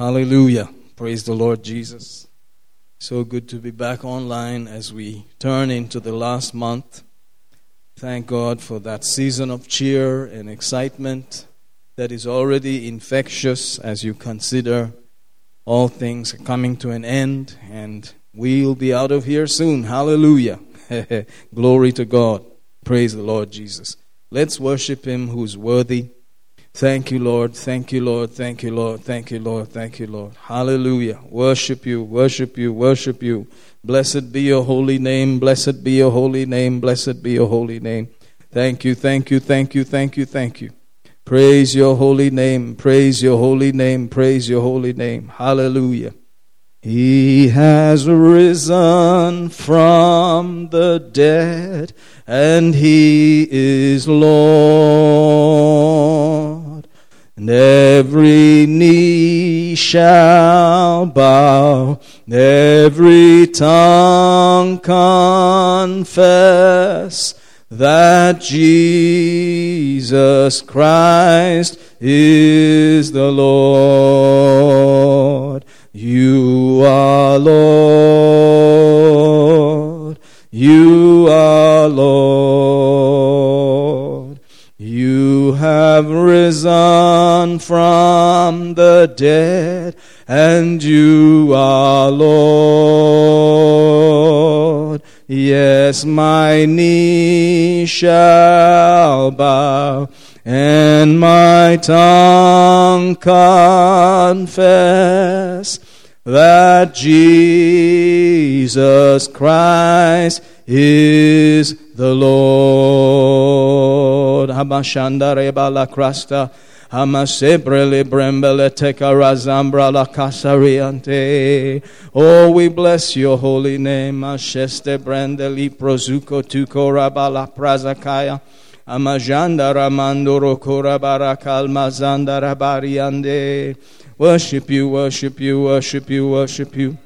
Hallelujah. Praise the Lord Jesus. So good to be back online as we turn into the last month. Thank God for that season of cheer and excitement that is already infectious as you consider all things coming to an end and we'll be out of here soon. Hallelujah. Glory to God. Praise the Lord Jesus. Let's worship Him who's worthy. Thank you, Lord. Thank you, Lord. Thank you, Lord. Thank you, Lord. Thank you, Lord. Hallelujah. Worship you, worship you, worship you. Blessed be your holy name. Blessed be your holy name. Blessed be your holy name. Thank you, thank you, thank you, thank you, thank you. Praise your holy name. Praise your holy name. Praise your holy name. Hallelujah. He has risen from the dead, and he is Lord. And every knee shall bow, every tongue confess that Jesus Christ is the Lord. You are Lord. Have risen from the dead and you are Lord. Yes, my knee shall bow and my tongue confess that Jesus Christ is the Lord. Habashandare balakrasta. Hamasebrele brembele tekarazambra la casariante. Oh, we bless your holy name. Asheste brandeli prozuko tukora bala prazakaya. Amajanda ramandoro korabara kalmazanda rabariande. Worship you, worship you, worship you, worship you.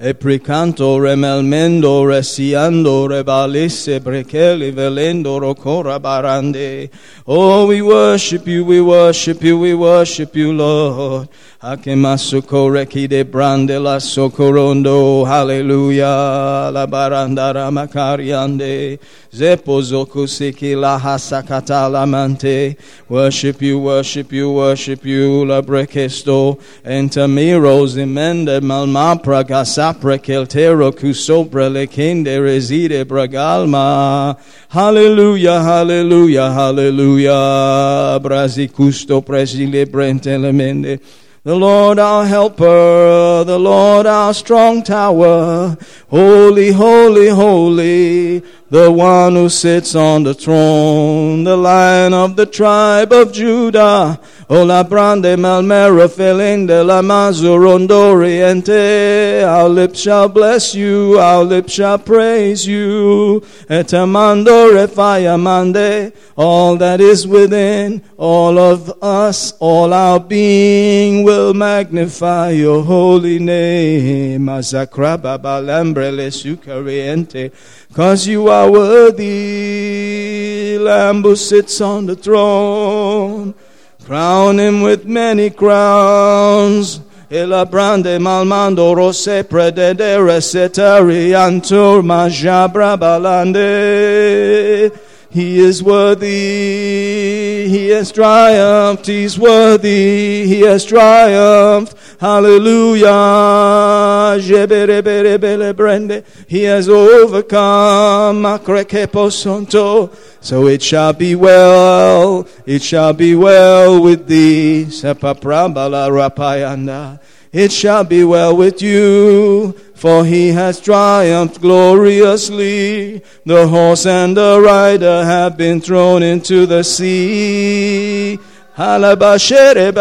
E precanto remelmendo, resiando, rebalisse, brekeli, velendo, rocora barande. Oh, we worship you, we worship you, we worship you, Lord. Akemasuko reki de brande la socorondo, hallelujah, la barandara macariande, zepozoku siki la hasakata lamante. Worship you, worship you, worship you, la brekesto, entamiros imende malmapra gasapra keltero kusobra lekende reside bragalma. Hallelujah, hallelujah, hallelujah, brasicusto presile brentelemende. The Lord our helper, the Lord our strong tower, holy, holy, holy, the one who sits on the throne, the lion of the tribe of Judah. O la brande malmera de la mazurondoriente. Our lips shall bless you, our lips shall praise you. Et Etamando refayamande. All that is within, all of us, all our being will magnify your holy name. Mazakraba balambrele sukariente. Cause you are worthy. Lamb sits on the throne. Crown him with many crowns. Ela brande malmando rose prededere setari antur majabra balande. He is worthy. He has triumphed. He's worthy. He has triumphed. Hallelujah. He has overcome. So it shall be well. It shall be well with thee. It shall be well with you. For he has triumphed gloriously. The horse and the rider have been thrown into the sea. Halabashere.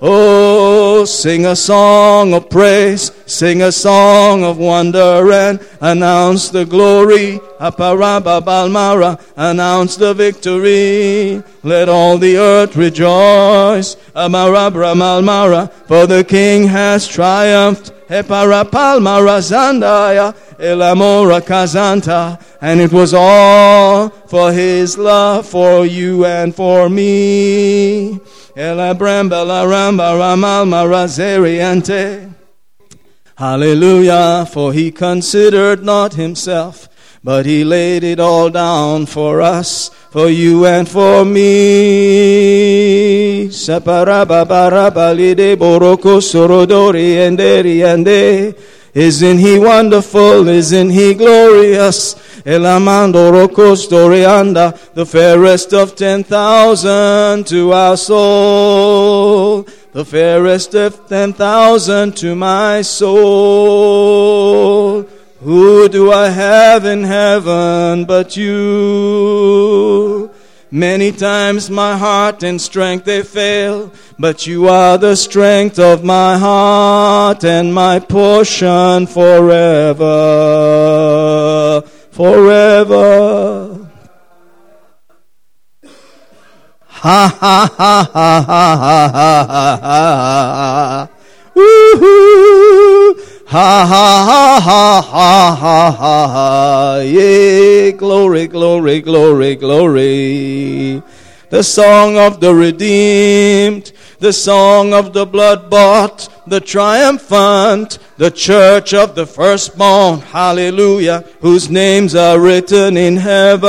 Oh, sing a song of praise, sing a song of wonder and announce the glory. Aparaba balmara, announce the victory. Let all the earth rejoice. Amarabra malmara, for the king has triumphed. Hepara palmara zandaya, elamora kazanta. And it was all for his love for you and for me. Hallelujah, for he considered not himself, but he laid it all down for us, for you and for me. Saparababarabali boroko sorodori. Isn't he wonderful? Isn't he glorious? Elamando rocos the fairest of ten thousand to our soul the fairest of ten thousand to my soul. Who do I have in heaven but you? Many times my heart and strength they fail, but you are the strength of my heart and my portion forever, forever. Ha ha ha ha ha ha ha ha. Woohoo! Ha ha ha ha ha ha ha ha. Yeah, glory, glory, glory, glory. The song of the redeemed, the song of the blood bought, the triumphant, the church of the firstborn, hallelujah, whose names are written in heaven.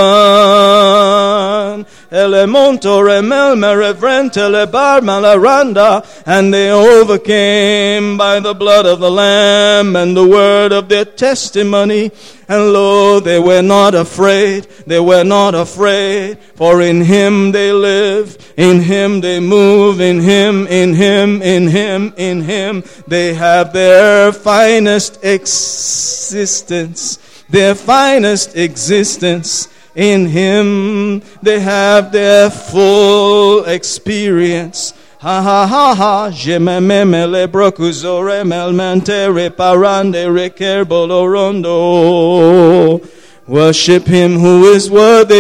Elemonto remel merevrente bar malaranda, and they overcame by the blood of the Lamb and the word of their testimony. And lo, they were not afraid, they were not afraid, for in Him they live, in Him they move, in Him, in Him, in Him, in Him, they have their finest existence, their finest existence in Him they have their full experience. Ha ha ha ha, jemememele brocuzore melmente parande rekerbolo Worship Him who is worthy.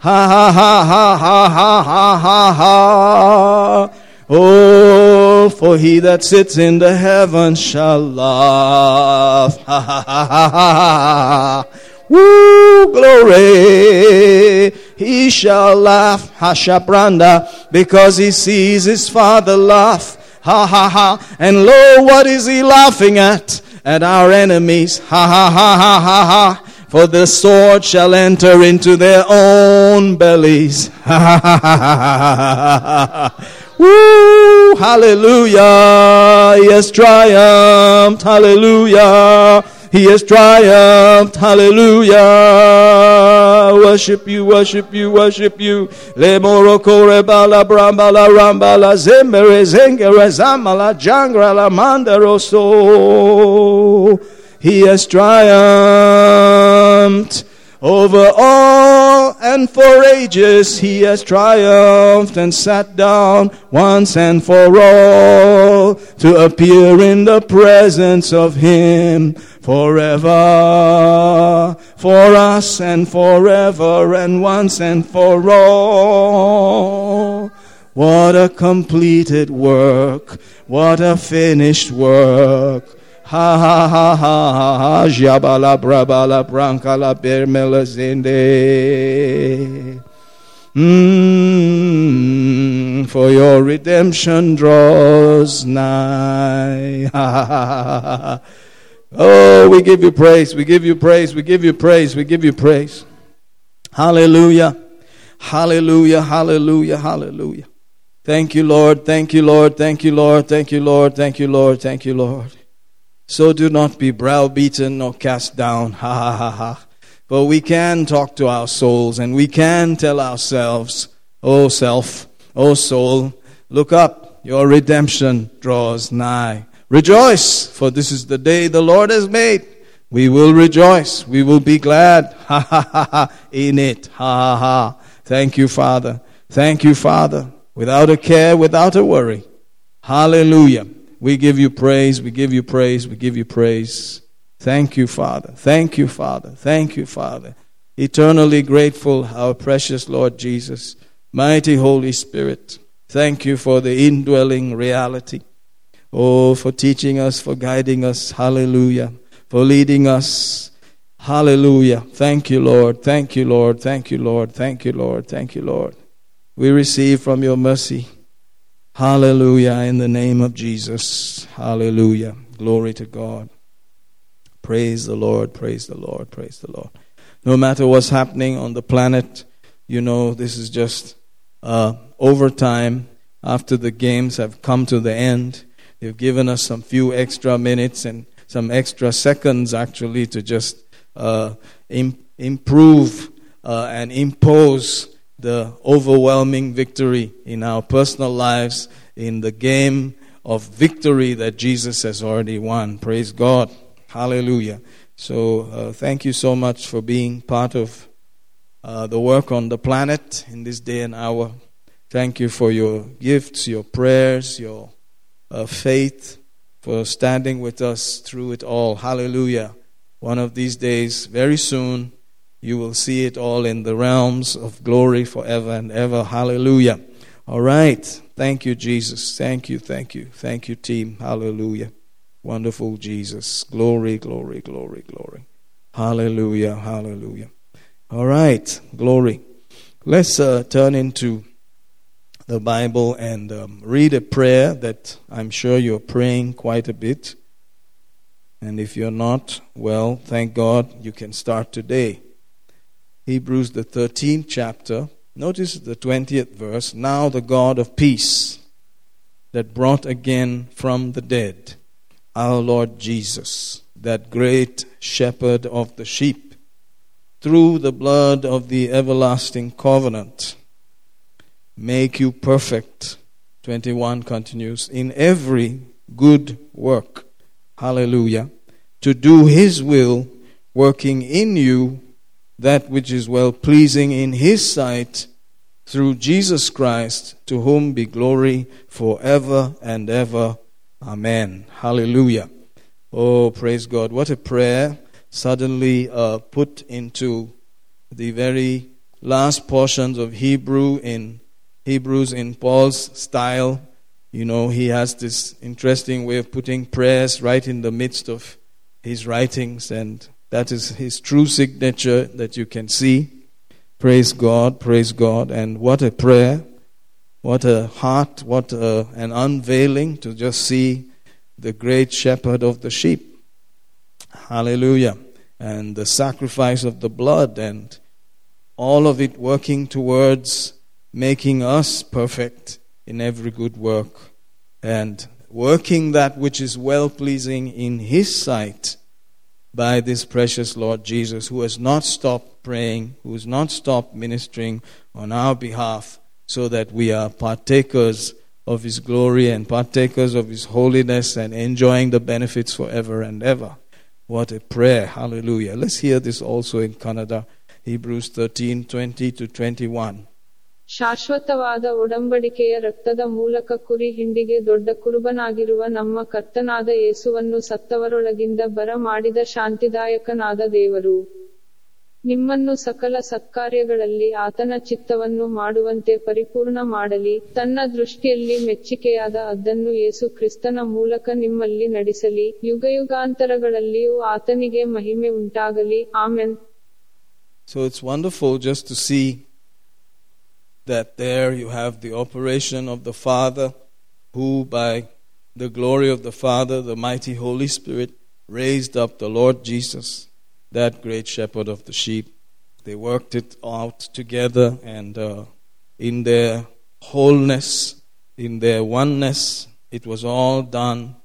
Ha ha ha ha ha ha ha ha ha. Oh, for he that sits in the heavens shall laugh. Ha ha ha ha ha. Woo, glory. He shall laugh, Hashabranda, because he sees his father laugh. Ha ha ha. And lo, what is he laughing at? At our enemies. Ha ha ha ha ha ha. For the sword shall enter into their own bellies. Ha ha ha ha ha ha. Woo! Hallelujah! He has triumphed. Hallelujah! He has triumphed. Hallelujah! Worship you, worship you, worship you. Le morokore bala brambala rambala zembere zengere zamala jangra la mandaroso. He has triumphed. Over all and for ages he has triumphed and sat down once and for all to appear in the presence of him forever for us and forever and once and for all. What a completed work. What a finished work. Ha ha ha ha ha ha jabala brabala branca la bermela zende. Mm, for your redemption draws nigh. Oh, we give you praise, we give you praise, we give you praise, we give you praise. Hallelujah. Hallelujah, hallelujah, hallelujah. Thank you, Lord. Thank you, Lord. Thank you, Lord. Thank you, Lord. Thank you, Lord. Thank you, Lord. So do not be browbeaten or cast down. Ha ha ha ha. For we can talk to our souls and we can tell ourselves, Oh self, oh soul, look up, your redemption draws nigh. Rejoice, for this is the day the Lord has made. We will rejoice. We will be glad. Ha ha ha ha. In it. Ha ha ha. Thank you, Father. Thank you, Father. Without a care, without a worry. Hallelujah. We give you praise, we give you praise, we give you praise. Thank you, Father. Thank you, Father. Thank you, Father. Eternally grateful, our precious Lord Jesus. Mighty Holy Spirit, thank you for the indwelling reality. Oh, for teaching us, for guiding us. Hallelujah. For leading us. Hallelujah. Thank you, Lord. Thank you, Lord. Thank you, Lord. Thank you, Lord. Thank you, Lord. we receive from your mercy. Hallelujah, in the name of Jesus. Hallelujah. Glory to God. Praise the Lord, praise the Lord, praise the Lord. No matter what's happening on the planet, you know, this is just uh, overtime after the games have come to the end. They've given us some few extra minutes and some extra seconds actually to just uh, Im- improve uh, and impose the overwhelming victory in our personal lives in the game of victory that Jesus has already won. Praise God. Hallelujah. So, uh, thank you so much for being part of uh, the work on the planet in this day and hour. Thank you for your gifts, your prayers, your uh, faith, for standing with us through it all. Hallelujah. One of these days, very soon, you will see it all in the realms of glory forever and ever. Hallelujah. All right. Thank you, Jesus. Thank you, thank you, thank you, team. Hallelujah. Wonderful Jesus. Glory, glory, glory, glory. Hallelujah, hallelujah. All right. Glory. Let's uh, turn into the Bible and um, read a prayer that I'm sure you're praying quite a bit. And if you're not, well, thank God you can start today. Hebrews, the 13th chapter. Notice the 20th verse. Now the God of peace that brought again from the dead our Lord Jesus, that great shepherd of the sheep, through the blood of the everlasting covenant, make you perfect. 21 continues, in every good work. Hallelujah. To do his will, working in you that which is well pleasing in His sight through Jesus Christ, to whom be glory forever and ever. Amen. Hallelujah. Oh, praise God. What a prayer suddenly uh, put into the very last portions of Hebrew in Hebrews in Paul's style. You know, he has this interesting way of putting prayers right in the midst of his writings, and that is his true signature that you can see. Praise God, praise God. And what a prayer, what a heart, what a, an unveiling to just see the great shepherd of the sheep. Hallelujah. And the sacrifice of the blood and all of it working towards making us perfect in every good work and working that which is well pleasing in His sight by this precious Lord Jesus, who has not stopped praying, who has not stopped ministering on our behalf, so that we are partakers of His glory and partakers of His holiness and enjoying the benefits forever and ever. What a prayer. Hallelujah. Let's hear this also in Kannada. Hebrews 13 20 to 21. ಶಾಶ್ವತವಾದ ಒಡಂಬಡಿಕೆಯ ರಕ್ತದ ಮೂಲಕ ಕುರಿ ಹಿಂಡಿಗೆ ದೊಡ್ಡ ಕುರುಬನಾಗಿರುವ ನಮ್ಮ ಕರ್ತನಾದ ಯೇಸುವನ್ನು ಸತ್ತವರೊಳಗಿಂದ ಬರ ಮಾಡಿದ ಶಾಂತಿದಾಯಕನಾದ ದೇವರು. ನಿಮ್ಮನ್ನು ಸಕಲ ಸತ್ಕಾರ್ಯಗಳಲ್ಲಿ ಆತನ ಚಿತ್ತವನ್ನು ಮಾಡುವಂತೆ ಪರಿಪೂರ್ಣ ಮಾಡಲಿ. ತನ್ನ ದೃಷ್ಟಿಯಲ್ಲಿ ಮೆಚ್ಚಿಕೆಯಾದ ಅದನ್ನು ಯೇಸು ಕ್ರಿಸ್ತನ ಮೂಲಕ ನಿಮ್ಮಲ್ಲಿ ನಡೆಸಲಿ. ಯುಗಯುಗಾಂತರಗಳಲ್ಲಿಯೂ ಆತನಿಗೆ ಮಹಿಮೆ ಉಂಟಾಗಲಿ. Amen. So it's wonderful just to see that there you have the operation of the Father, who by the glory of the Father, the mighty Holy Spirit, raised up the Lord Jesus, that great shepherd of the sheep. They worked it out together, and uh, in their wholeness, in their oneness, it was all done.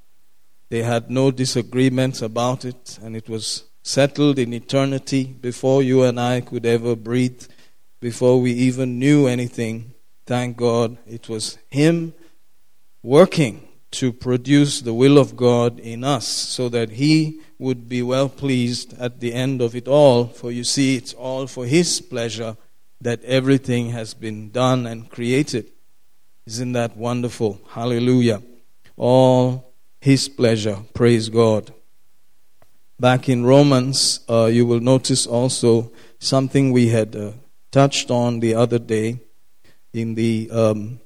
They had no disagreements about it, and it was settled in eternity before you and I could ever breathe before we even knew anything. Thank God it was Him working to produce the will of God in us so that He would be well pleased at the end of it all. For you see, it's all for His pleasure that everything has been done and created. Isn't that wonderful? Hallelujah. All His pleasure. Praise God. Back in Romans, uh, you will notice also something we had. Uh, touched on the other day in the um,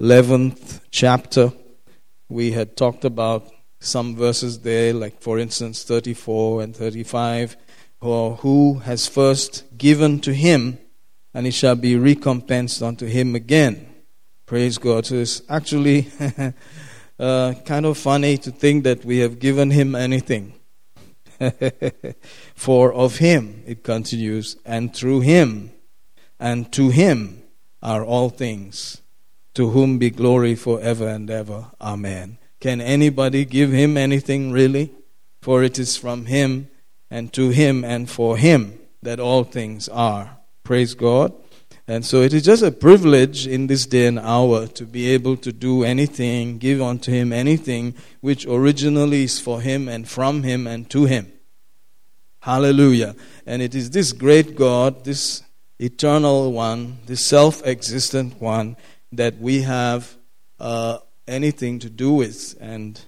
11th chapter. We had talked about some verses there, like for instance 34 and 35, or who has first given to him and it shall be recompensed unto him again. Praise God. So it's actually uh, kind of funny to think that we have given him anything. For of him, it continues, and through him, and to him are all things, to whom be glory forever and ever. Amen. Can anybody give him anything really? For it is from him, and to him, and for him that all things are. Praise God. And so it is just a privilege in this day and hour to be able to do anything, give unto Him anything which originally is for Him and from Him and to Him. Hallelujah. And it is this great God, this eternal one, the self existent one that we have uh, anything to do with. And,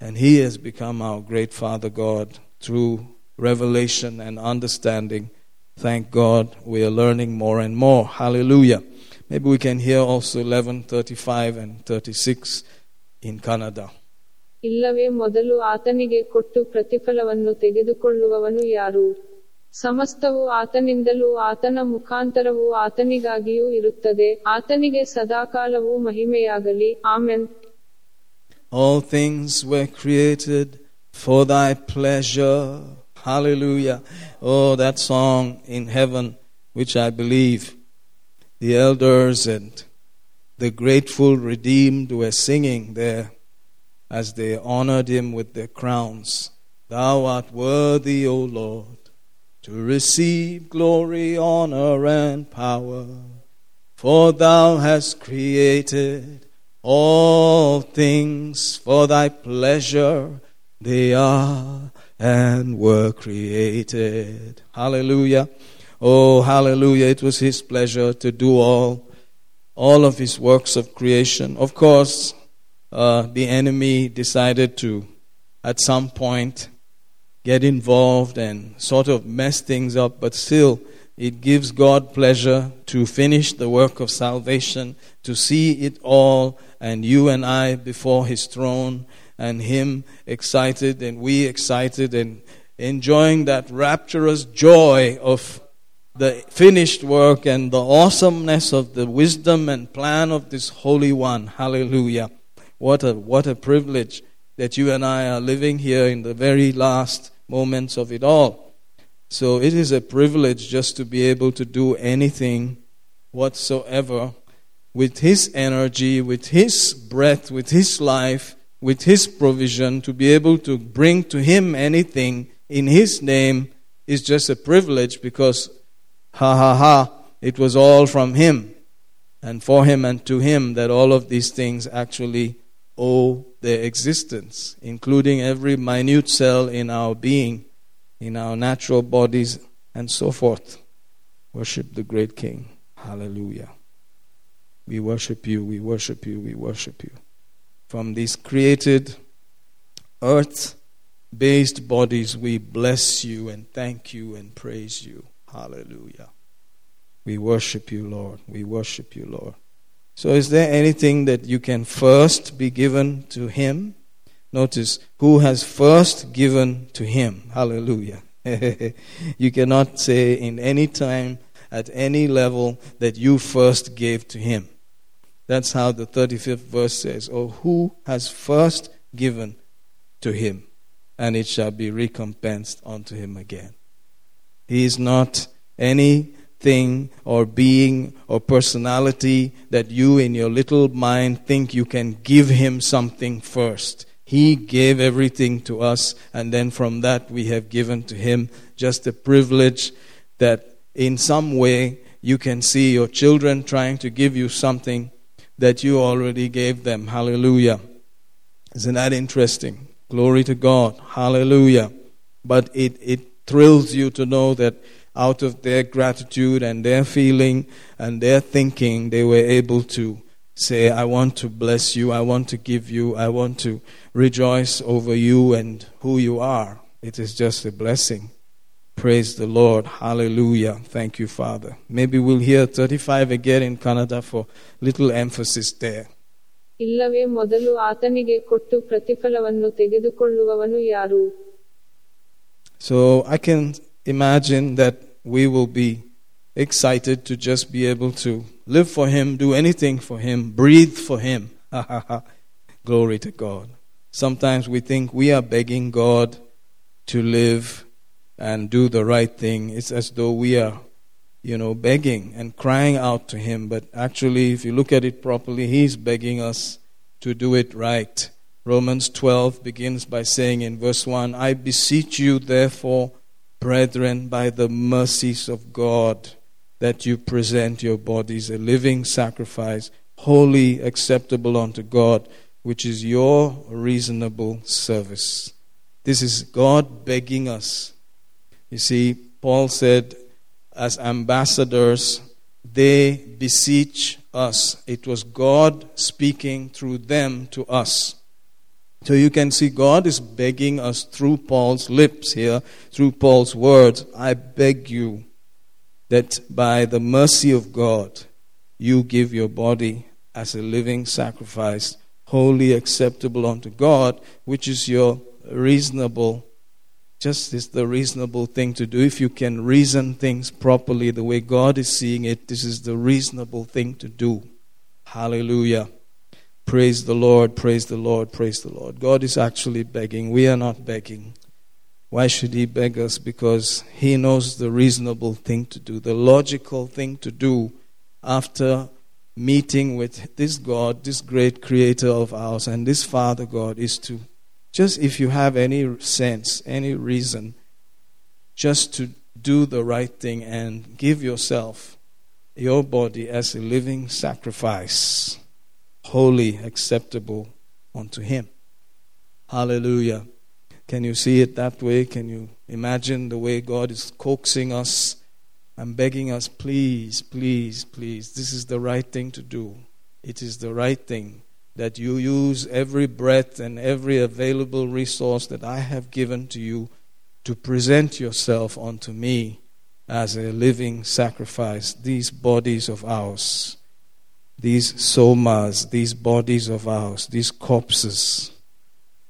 and He has become our great Father God through revelation and understanding. Thank God we are learning more and more. Hallelujah. Maybe we can hear also 11, 35, and 36 in Kannada. ಇಲ್ಲವೇ ಮೊದಲು ಆತನಿಗೆ ಕೊಟ್ಟು ಪ್ರತಿಫಲವನ್ನು ತೆಗೆದುಕೊಳ್ಳುವವನು ಯಾರು ಸಮಸ್ತವು ಆತನಿಂದಲೂ ಆತನ ಮುಖಾಂತರವೂ ಆತನಿಗಾಗಿಯೂ ಇರುತ್ತದೆ ಆತನಿಗೆ ಸದಾಕಾಲವೂ ಮಹಿಮೆಯಾಗಲಿ amen All things were created for thy pleasure. Hallelujah. Oh, that song in heaven, which I believe the elders and the grateful redeemed were singing there as they honored him with their crowns. Thou art worthy, O Lord, to receive glory, honor, and power, for thou hast created all things for thy pleasure. They are and were created. Hallelujah. Oh, hallelujah. It was his pleasure to do all, all of his works of creation. Of course, uh, the enemy decided to, at some point, get involved and sort of mess things up, but still, it gives God pleasure to finish the work of salvation, to see it all, and you and I before His throne, and Him excited, and we excited, and enjoying that rapturous joy of the finished work and the awesomeness of the wisdom and plan of this Holy One. Hallelujah. What a, what a privilege that you and I are living here in the very last moments of it all. So it is a privilege just to be able to do anything whatsoever with His energy, with His breath, with His life, with His provision, to be able to bring to Him anything in His name is just a privilege because, ha ha ha, it was all from Him and for Him and to Him that all of these things actually owe their existence, including every minute cell in our being, in our natural bodies, and so forth. Worship the great King. Hallelujah. We worship you, we worship you, we worship you. From these created earth based bodies, we bless you and thank you and praise you. Hallelujah. We worship you, Lord. We worship you, Lord. So, is there anything that you can first be given to Him? Notice who has first given to Him. Hallelujah. you cannot say in any time, at any level, that you first gave to Him. That's how the 35th verse says, Oh, who has first given to Him, and it shall be recompensed unto Him again. He is not any thing or being or personality that you in your little mind think you can give him something first. He gave everything to us, and then from that we have given to him just a privilege that in some way you can see your children trying to give you something that you already gave them. Hallelujah. Isn't that interesting? Glory to God. Hallelujah. But it, it thrills you to know that out of their gratitude and their feeling and their thinking, they were able to say, I want to bless you, I want to give you, I want to rejoice over you and who you are. It is just a blessing. Praise the Lord. Hallelujah. Thank you, Father. Maybe we'll hear 35 again in Kannada for little emphasis there. ಇಲ್ಲವೇ ಮೊದಲು ಆತನಿಗೆ ಕೊಟ್ಟು ಪ್ರತಿಫಲವನ್ನು ತೆಗೆದುಕೊಳ್ಳುವವನು ಯಾರು So I can imagine that we will be excited to just be able to live for Him, do anything for Him, breathe for Him. Glory to God. Sometimes we think we are begging God to live and do the right thing. It's as though we are, you know, begging and crying out to Him. But actually, if you look at it properly, He's begging us to do it right. Romans 12 begins by saying in verse 1 I beseech you, therefore, brethren, by the mercies of God, that you present your bodies a living sacrifice, holy, acceptable unto God, which is your reasonable service. This is God begging us. You see, Paul said, as ambassadors, they beseech us. It was God speaking through them to us. So you can see God is begging us through Paul's lips here, through Paul's words. I beg you that by the mercy of God, you give your body as a living sacrifice, wholly acceptable unto God, which is your reasonable, just is the reasonable thing to do. If you can reason things properly the way God is seeing it, this is the reasonable thing to do. Hallelujah. Praise the Lord, praise the Lord, praise the Lord. God is actually begging. We are not begging. Why should He beg us? Because He knows the reasonable thing to do, the logical thing to do after meeting with this God, this great creator of ours, and this Father God is to just, if you have any sense, any reason, just to do the right thing and give yourself, your body, as a living sacrifice holy, acceptable unto Him. Hallelujah. Can you see it that way? Can you imagine the way God is coaxing us and begging us, please, please, please, this is the right thing to do. It is the right thing that you use every breath and every available resource that I have given to you to present yourself unto me as a living sacrifice, these bodies of ours these somas, these bodies of ours, these corpses,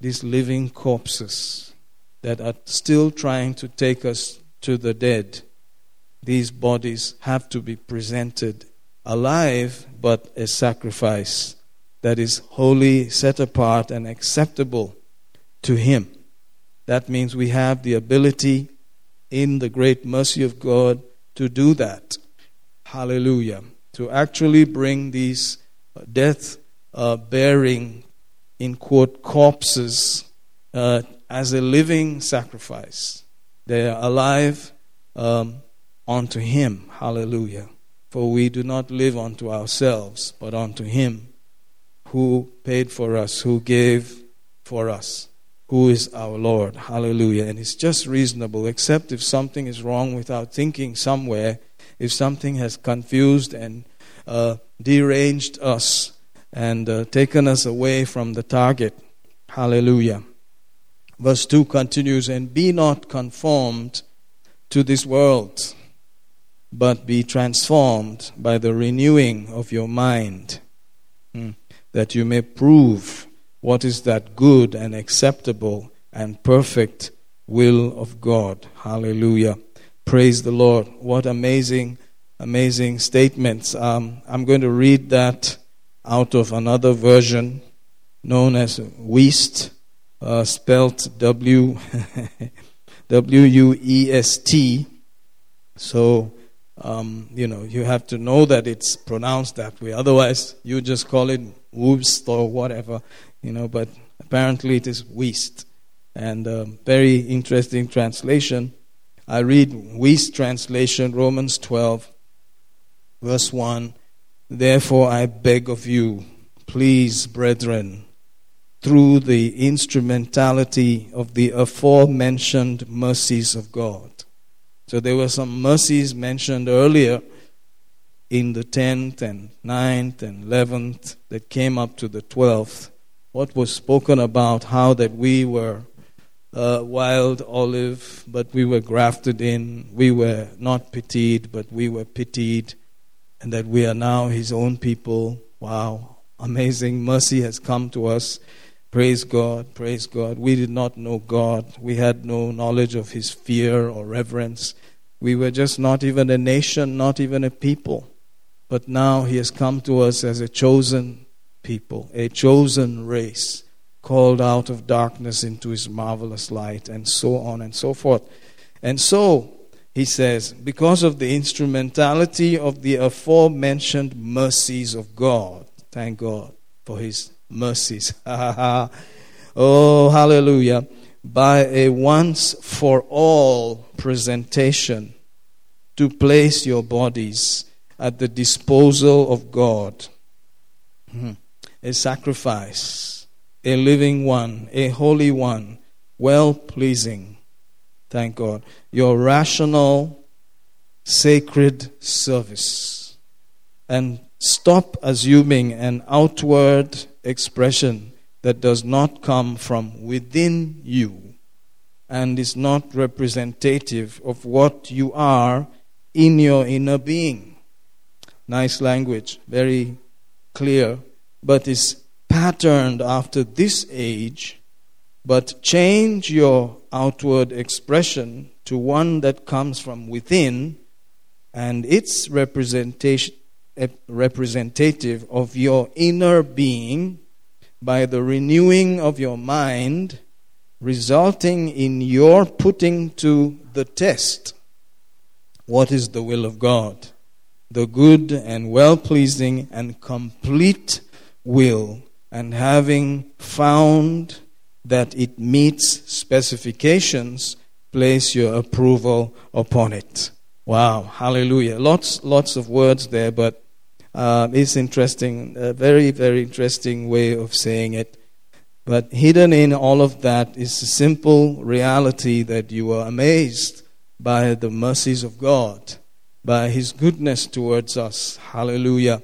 these living corpses that are still trying to take us to the dead, these bodies have to be presented alive, but a sacrifice that is wholly set apart and acceptable to Him. That means we have the ability in the great mercy of God to do that. Hallelujah to actually bring these uh, death uh, bearing, in quote, corpses uh, as a living sacrifice. They are alive um, unto Him. Hallelujah. For we do not live unto ourselves, but unto Him who paid for us, who gave for us, who is our Lord. Hallelujah. And it's just reasonable, except if something is wrong with our thinking somewhere if something has confused and uh, deranged us and uh, taken us away from the target. Hallelujah. Verse 2 continues, And be not conformed to this world, but be transformed by the renewing of your mind, hmm, that you may prove what is that good and acceptable and perfect will of God. Hallelujah. Praise the Lord. What amazing, amazing statements. Um, I'm going to read that out of another version known as Wuest, uh, spelled W W U E S T. So, um, you know, you have to know that it's pronounced that way. Otherwise, you just call it Woobst or whatever, you know, but apparently it is Wuest. And uh, very interesting translation. I read Wuest translation, Romans 12, verse 1. Therefore, I beg of you, please, brethren, through the instrumentality of the aforementioned mercies of God. So there were some mercies mentioned earlier in the 10th and 9th and 11th that came up to the 12th. What was spoken about how that we were uh, wild olive, but we were grafted in. We were not pitied, but we were pitied. And that we are now his own people. Wow. Amazing mercy has come to us. Praise God. Praise God. We did not know God. We had no knowledge of his fear or reverence. We were just not even a nation, not even a people. But now He has come to us as a chosen people, a chosen race, called out of darkness into His marvelous light, and so on and so forth. And so, he says, because of the instrumentality of the aforementioned mercies of God, thank God for His mercies. oh, hallelujah. By a once for all presentation to place your bodies at the disposal of God. Hmm. A sacrifice, a living one, a holy one, well pleasing. Thank God. Your rational, sacred service. And stop assuming an outward expression that does not come from within you and is not representative of what you are in your inner being. Nice language, very clear, but is patterned after this age. But change your outward expression to one that comes from within, and its representation eh, representative of your inner being by the renewing of your mind, resulting in your putting to the test what is the will of God, the good and well pleasing and complete will, and having found that it meets specifications, place your approval upon it. Wow, hallelujah. Lots, lots of words there, but uh, it's interesting, a very, very interesting way of saying it. But hidden in all of that is the simple reality that you are amazed by the mercies of God, by His goodness towards us. Hallelujah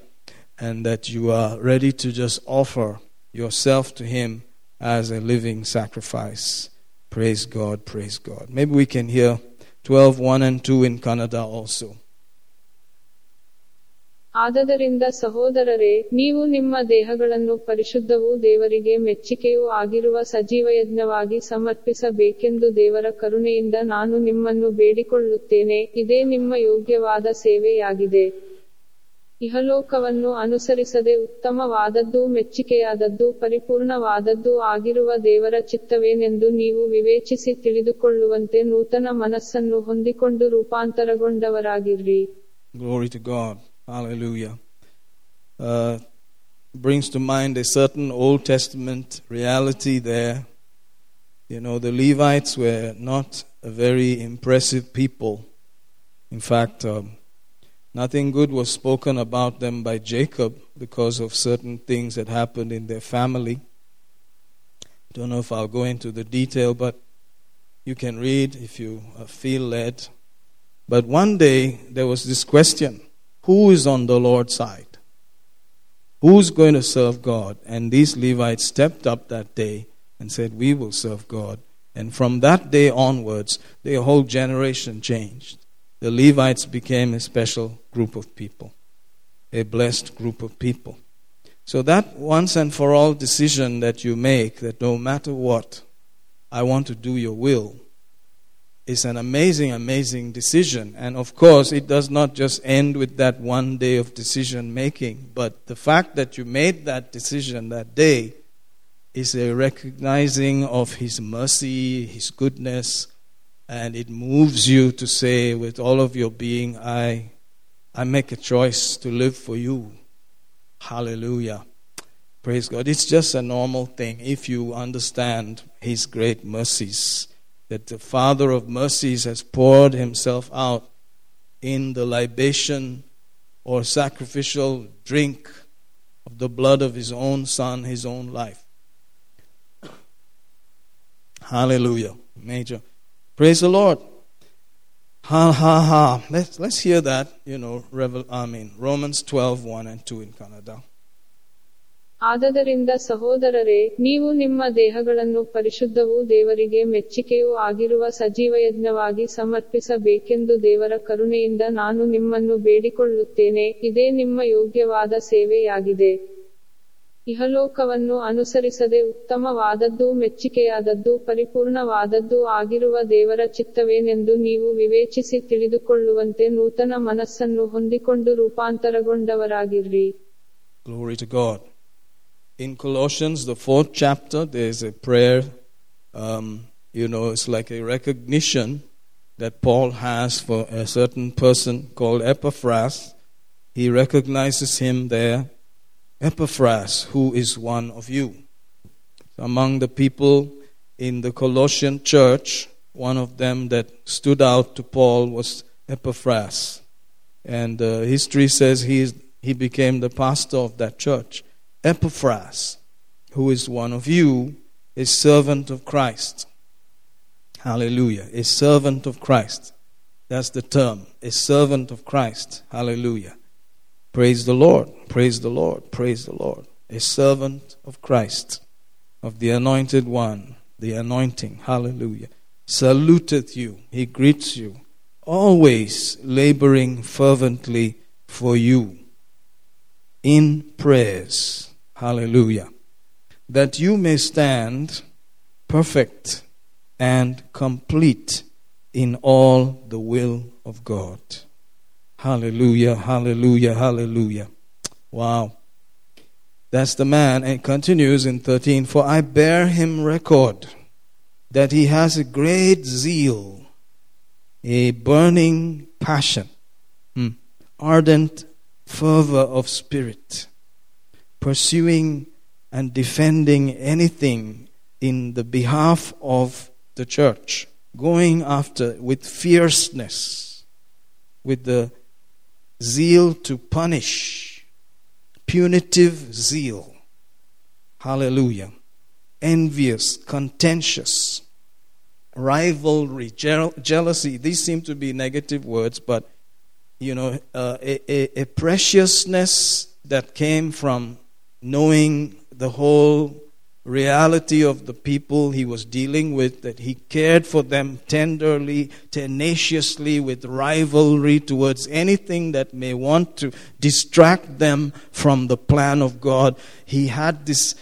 and that you are ready to just offer yourself to Him as a living sacrifice. Praise God, praise God. Maybe we can hear 12, 1 and 2 in Kannada also. ಆದದರಿಂದ ಸಹೋದರರೇ ನೀವು ನಿಮ್ಮ ದೇಹಗಳನ್ನು ಪರಿಶುದ್ಧವೂ ದೇವರಿಗೆ ಮೆಚ್ಚಿಕೆಯೂ ಆಗಿರುವ ಸಜೀವ ಸಮರ್ಪಿಸಬೇಕೆಂದು ದೇವರ ಕರುಣೆಯಿಂದ ನಾನು ನಿಮ್ಮನ್ನು ಬೇಡಿಕೊಳ್ಳುತ್ತೇನೆ ಇದೇ ನಿಮ್ಮ ಯೋಗ್ಯವಾದ ಸೇವೆಯಾಗಿದೆ ಇಹಲೋಕವನ್ನು ಅನುಸರಿಸದೆ ಉತ್ತಮವಾದದ್ದು ಮೆಚ್ಚಿಕೆಯಾದದ್ದು ಪರಿಪೂರ್ಣವಾದದ್ದು ಆಗಿರುವ ದೇವರ ಚಿತ್ತವೇನೆಂದು ನೀವು ವಿವೇಚಿಸಿ ತಿಳಿದುಕೊಳ್ಳುವಂತೆ ನೂತನ ಮನಸ್ಸನ್ನು ಹೊಂದಿಕೊಂಡು ರೂಪಾಂತರಗೊಂಡವರಾಗಿರ್ರಿ Glory to God. Hallelujah. Uh, brings to mind a certain Old Testament reality there. You know, the Levites were not a very impressive people. In fact, um, nothing good was spoken about them by Jacob because of certain things that happened in their family. Don't know if I'll go into the detail, but you can read if you uh, feel led. But one day there was this question who is on the Lord's side? Who's going to serve God? And these Levites stepped up that day and said, We will serve God. And from that day onwards, their whole generation changed. The Levites became a special group of people, a blessed group of people. So, that once and for all decision that you make, that no matter what, I want to do your will, is an amazing, amazing decision. And of course, it does not just end with that one day of decision making, but the fact that you made that decision that day is a recognizing of His mercy, His goodness, and it moves you to say, with all of your being, I, I make a choice to live for you. Hallelujah. Praise God. It's just a normal thing if you understand His great mercies that the Father of mercies has poured himself out in the libation or sacrificial drink of the blood of his own Son, his own life. Hallelujah. Major. Praise the Lord. Ha ha ha. Let's, let's hear that, you know, Revel, I mean, Romans 12, 1 and 2 in Canada. ಆದದರಿಂದ ಸಹೋದರರೇ ನೀವು ನಿಮ್ಮ ದೇಹಗಳನ್ನು ಪರಿಶುದ್ಧವೂ ದೇವರಿಗೆ ಮೆಚ್ಚಿಕೆಯೂ ಆಗಿರುವ ಸಜೀವಯಜ್ಞವಾಗಿ ಸಮರ್ಪಿಸಬೇಕೆಂದು ದೇವರ ಕರುಣೆಯಿಂದ ನಾನು ನಿಮ್ಮನ್ನು ಬೇಡಿಕೊಳ್ಳುತ್ತೇನೆ ಇದೇ ನಿಮ್ಮ ಯೋಗ್ಯವಾದ ಸೇವೆಯಾಗಿದೆ ಇಹಲೋಕವನ್ನು ಅನುಸರಿಸದೆ ಉತ್ತಮವಾದದ್ದು ಮೆಚ್ಚಿಕೆಯಾದದ್ದು ಪರಿಪೂರ್ಣವಾದದ್ದು ಆಗಿರುವ ದೇವರ ಚಿತ್ತವೇನೆಂದು ನೀವು ವಿವೇಚಿಸಿ ತಿಳಿದುಕೊಳ್ಳುವಂತೆ ನೂತನ ಮನಸ್ಸನ್ನು ಹೊಂದಿಕೊಂಡು ರೂಪಾಂತರಗೊಂಡವರಾಗಿರ್ರಿ Glory to God. In Colossians, the fourth chapter, there is a prayer. Um, you know, it's like a recognition that Paul has for a certain person called Epaphras. He recognizes him there. Epaphras, who is one of you. Among the people in the Colossian church, one of them that stood out to Paul was Epaphras. And uh, history says he, is, he became the pastor of that church. Epaphras, who is one of you, is servant of Christ. Hallelujah. A servant of Christ. That's the term. A servant of Christ. Hallelujah. Praise the Lord. Praise the Lord. Praise the Lord. A servant of Christ, of the anointed one, the anointing. Hallelujah. Saluteth you. He greets you. Always laboring fervently for you in prayers. Hallelujah. That you may stand perfect and complete in all the will of God. Hallelujah, hallelujah, hallelujah. Wow. That's the man. And continues in 13 For I bear him record that he has a great zeal, a burning passion, hmm, ardent fervor of spirit, pursuing and defending anything in the behalf of the church, going after with fierceness, with the zeal to punish, punitive zeal. Hallelujah. Envious, contentious, rivalry, jeal- jealousy. These seem to be negative words, but you know, uh, a, a, a preciousness that came from knowing the whole reality of the people he was dealing with, that he cared for them tenderly, tenaciously, with rivalry towards anything that may want to distract them from the plan of God. He had this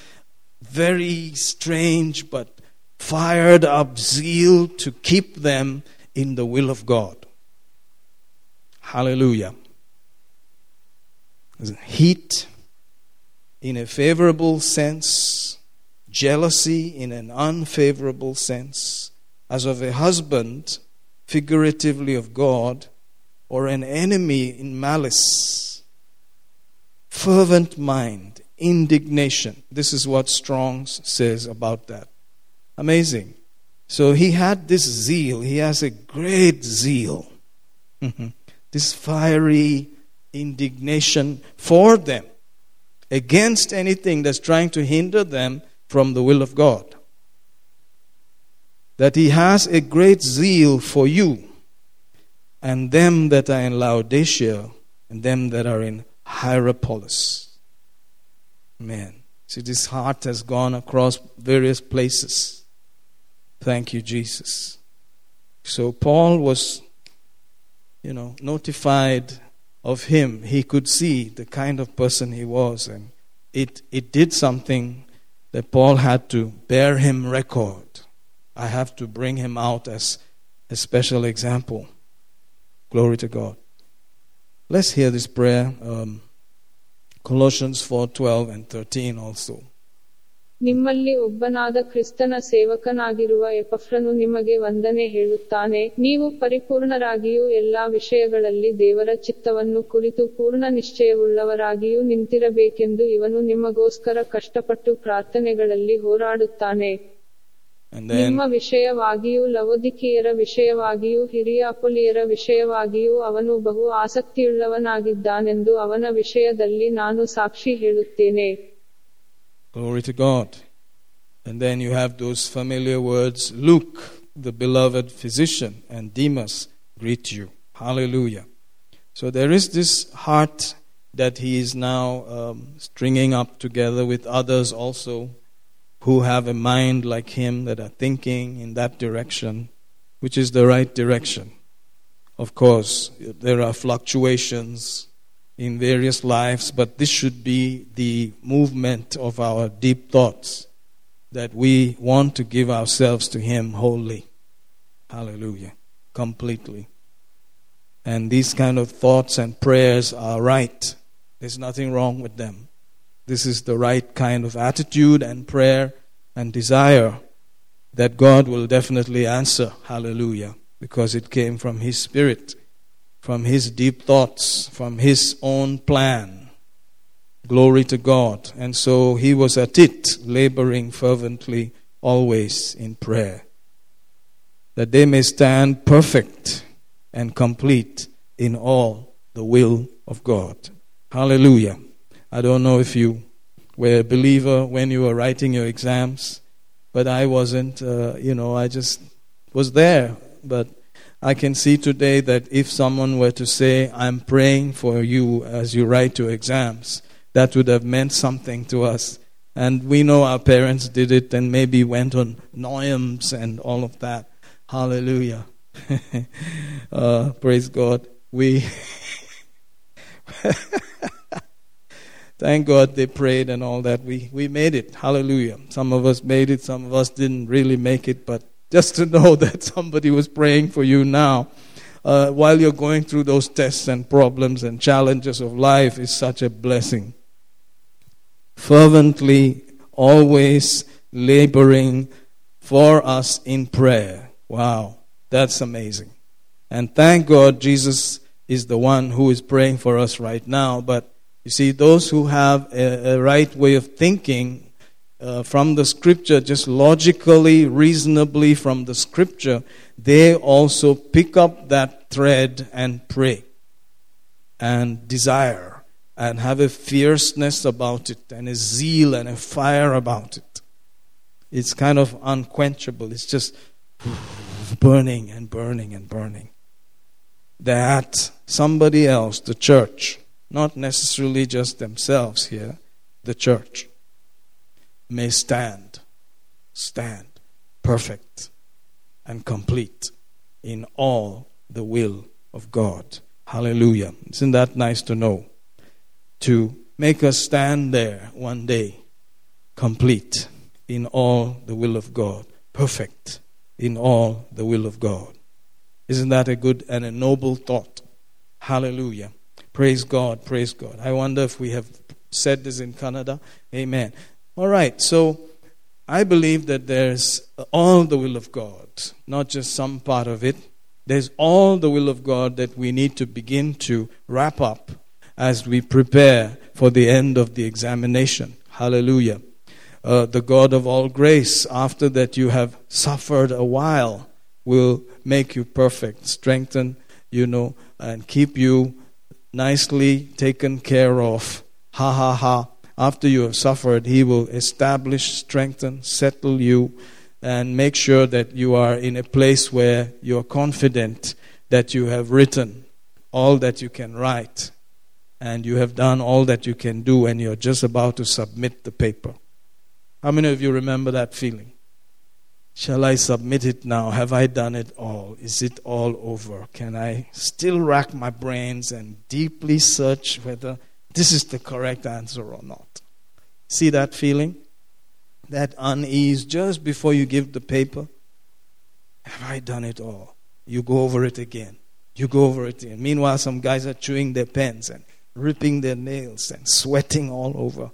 very strange but fired up zeal to keep them in the will of God. Hallelujah. Heat in a favorable sense, jealousy in an unfavorable sense, as of a husband, figuratively of God, or an enemy in malice. Fervent mind, indignation. This is what Strong's says about that. Amazing. So he had this zeal, he has a great zeal. Mm-hmm. this fiery indignation for them against anything that's trying to hinder them from the will of God. That he has a great zeal for you and them that are in Laodicea and them that are in Hierapolis. Man, see, this heart has gone across various places. Thank you, Jesus. So Paul was, you know, notified of him. He could see the kind of person he was, and it, it did something that Paul had to bear him record. I have to bring him out as a special example. Glory to God. Let's hear this prayer. Um, Colossians 4:12 and 13 also. ನಿಮ್ಮಲ್ಲಿ ಒಬ್ಬನಾದ ಕ್ರಿಸ್ತನ ಸೇವಕನಾಗಿರುವ ಎಪಫ್ರನು ನಿಮಗೆ ವಂದನೆ ಹೇಳುತ್ತಾನೆ. ನೀವು ಪರಿಪೂರ್ಣರಾಗಿಯೂ ಎಲ್ಲಾ ವಿಷಯಗಳಲ್ಲಿ ದೇವರ ಚಿತ್ತವನ್ನು ಕುರಿತು ಪೂರ್ಣ ನಿಶ್ಚಯವುಳ್ಳವರಾಗಿಯೂ ನಿಂತಿರಬೇಕೆಂದು ಇವನು ನಿಮಗೋಸ್ಕರ ಕಷ್ಟಪಟ್ಟು ಪ್ರಾರ್ಥನೆಗಳಲ್ಲಿ ಹೋರಾಡುತ್ತಾನೆ. ನಿಮ್ಮ ವಿಷಯವಾಗಿಯೂ ಲವೋದಿಕೀಯರ ವಿಷಯವಾಗಿಯೂ ಹಿರಿಯ ಅಪೊಲಿಯರ ವಿಷಯವಾಗಿಯೂ ಅವನು ಬಹು ಆಸಕ್ತಿಯುಳ್ಳವನಾಗಿದ್ದಾನೆಂದು ಅವನ ವಿಷಯದಲ್ಲಿ ನಾನು ಸಾಕ್ಷಿ ಹೇಳುತ್ತೇನೆ. Glory to God. And then you have those familiar words Luke, the beloved physician, and Demas greet you. Hallelujah. So there is this heart that he is now um, stringing up together with others also who have a mind like him that are thinking in that direction, which is the right direction. Of course, there are fluctuations in various lives, but this should be the movement of our deep thoughts that we want to give ourselves to Him wholly. Hallelujah. Completely. And these kind of thoughts and prayers are right. There's nothing wrong with them. This is the right kind of attitude and prayer and desire that God will definitely answer. Hallelujah. Because it came from His Spirit from his deep thoughts, from his own plan. Glory to God. And so he was at it, laboring fervently, always in prayer, that they may stand perfect and complete in all the will of God. Hallelujah. I don't know if you were a believer when you were writing your exams, but I wasn't. Uh, you know, I just was there. But I can see today that if someone were to say, I'm praying for you as you write your exams, that would have meant something to us. And we know our parents did it and maybe went on Noyams and all of that. Hallelujah. uh, praise God. We. Thank God they prayed and all that. We, we made it. Hallelujah. Some of us made it, some of us didn't really make it, but just to know that somebody was praying for you now uh, while you're going through those tests and problems and challenges of life is such a blessing. Fervently, always laboring for us in prayer. Wow, that's amazing. And thank God Jesus is the one who is praying for us right now. But you see, those who have a, a right way of thinking uh, from the scripture, just logically, reasonably from the scripture, they also pick up that thread and pray and desire and have a fierceness about it and a zeal and a fire about it. It's kind of unquenchable. It's just burning and burning and burning. That somebody else, the church, not necessarily just themselves here, the church, may stand, stand perfect and complete in all the will of God. Hallelujah. Isn't that nice to know? To make us stand there one day, complete in all the will of God, perfect in all the will of God. Isn't that a good and a noble thought? Hallelujah. Praise God, praise God. I wonder if we have said this in Kannada. Amen. All right, so I believe that there's all the will of God, not just some part of it. There's all the will of God that we need to begin to wrap up as we prepare for the end of the examination. Hallelujah. Uh, the God of all grace, after that you have suffered a while, will make you perfect, strengthen, you know, and keep you nicely taken care of. Ha ha ha after you have suffered, He will establish, strengthen, settle you, and make sure that you are in a place where you are confident that you have written all that you can write and you have done all that you can do and you're just about to submit the paper. How many of you remember that feeling? Shall I submit it now? Have I done it all? Is it all over? Can I still rack my brains and deeply search whether this is the correct answer or not. See that feeling? That unease just before you give the paper? Have I done it all? You go over it again. You go over it again. Meanwhile, some guys are chewing their pens and ripping their nails and sweating all over.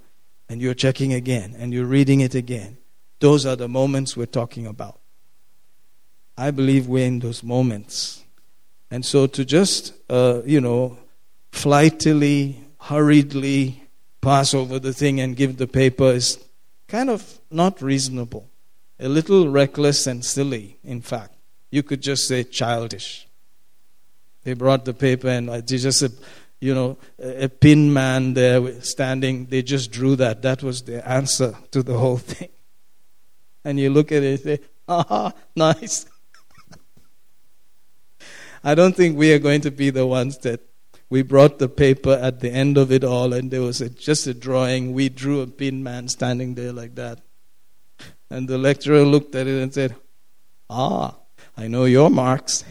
And you're checking again and you're reading it again. Those are the moments we're talking about. I believe we're in those moments. And so to just, uh, you know, flightily hurriedly pass over the thing and give the paper is kind of not reasonable. A little reckless and silly, in fact. You could just say childish. They brought the paper and uh, just, a, you know, a pin man there standing. They just drew that. That was the answer to the whole thing. And you look at it and say, aha, nice. I don't think we are going to be the ones that we brought the paper at the end of it all, and there was a, just a drawing. We drew a pin man standing there like that. And the lecturer looked at it and said, Ah, I know your marks.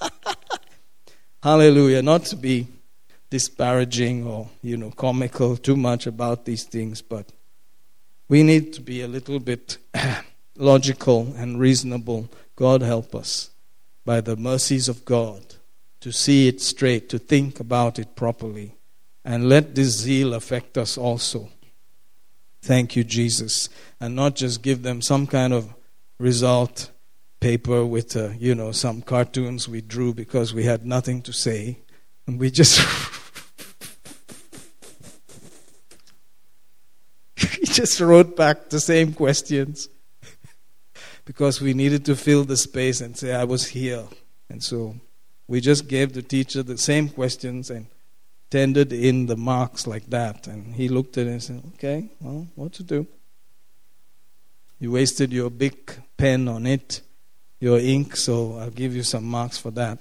Hallelujah. Not to be disparaging or, you know, comical too much about these things, but we need to be a little bit logical and reasonable. God help us by the mercies of God to see it straight, to think about it properly, and let this zeal affect us also. Thank you, Jesus. And not just give them some kind of result paper with, uh, you know, some cartoons we drew because we had nothing to say. And we just. we just wrote back the same questions because we needed to fill the space and say, I was here. And so we just gave the teacher the same questions and tendered in the marks like that. And he looked at it and said, Okay, well, what to do? You wasted your big pen on it, your ink, so I'll give you some marks for that.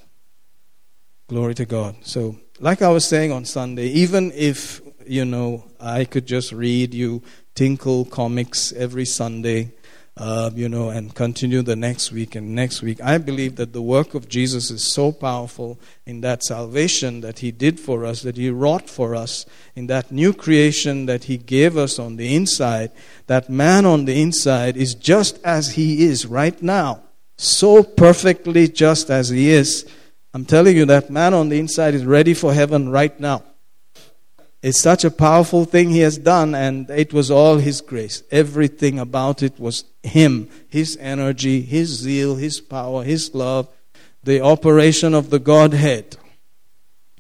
Glory to God. So, like I was saying on Sunday, even if, you know, I could just read you Tinkle comics every Sunday, uh, you know, and continue the next week and next week. I believe that the work of Jesus is so powerful in that salvation that He did for us, that He wrought for us, in that new creation that He gave us on the inside. That man on the inside is just as He is right now, so perfectly just as He is. I'm telling you, that man on the inside is ready for heaven right now. It's such a powerful thing he has done, and it was all his grace. Everything about it was him, his energy, his zeal, his power, his love, the operation of the Godhead.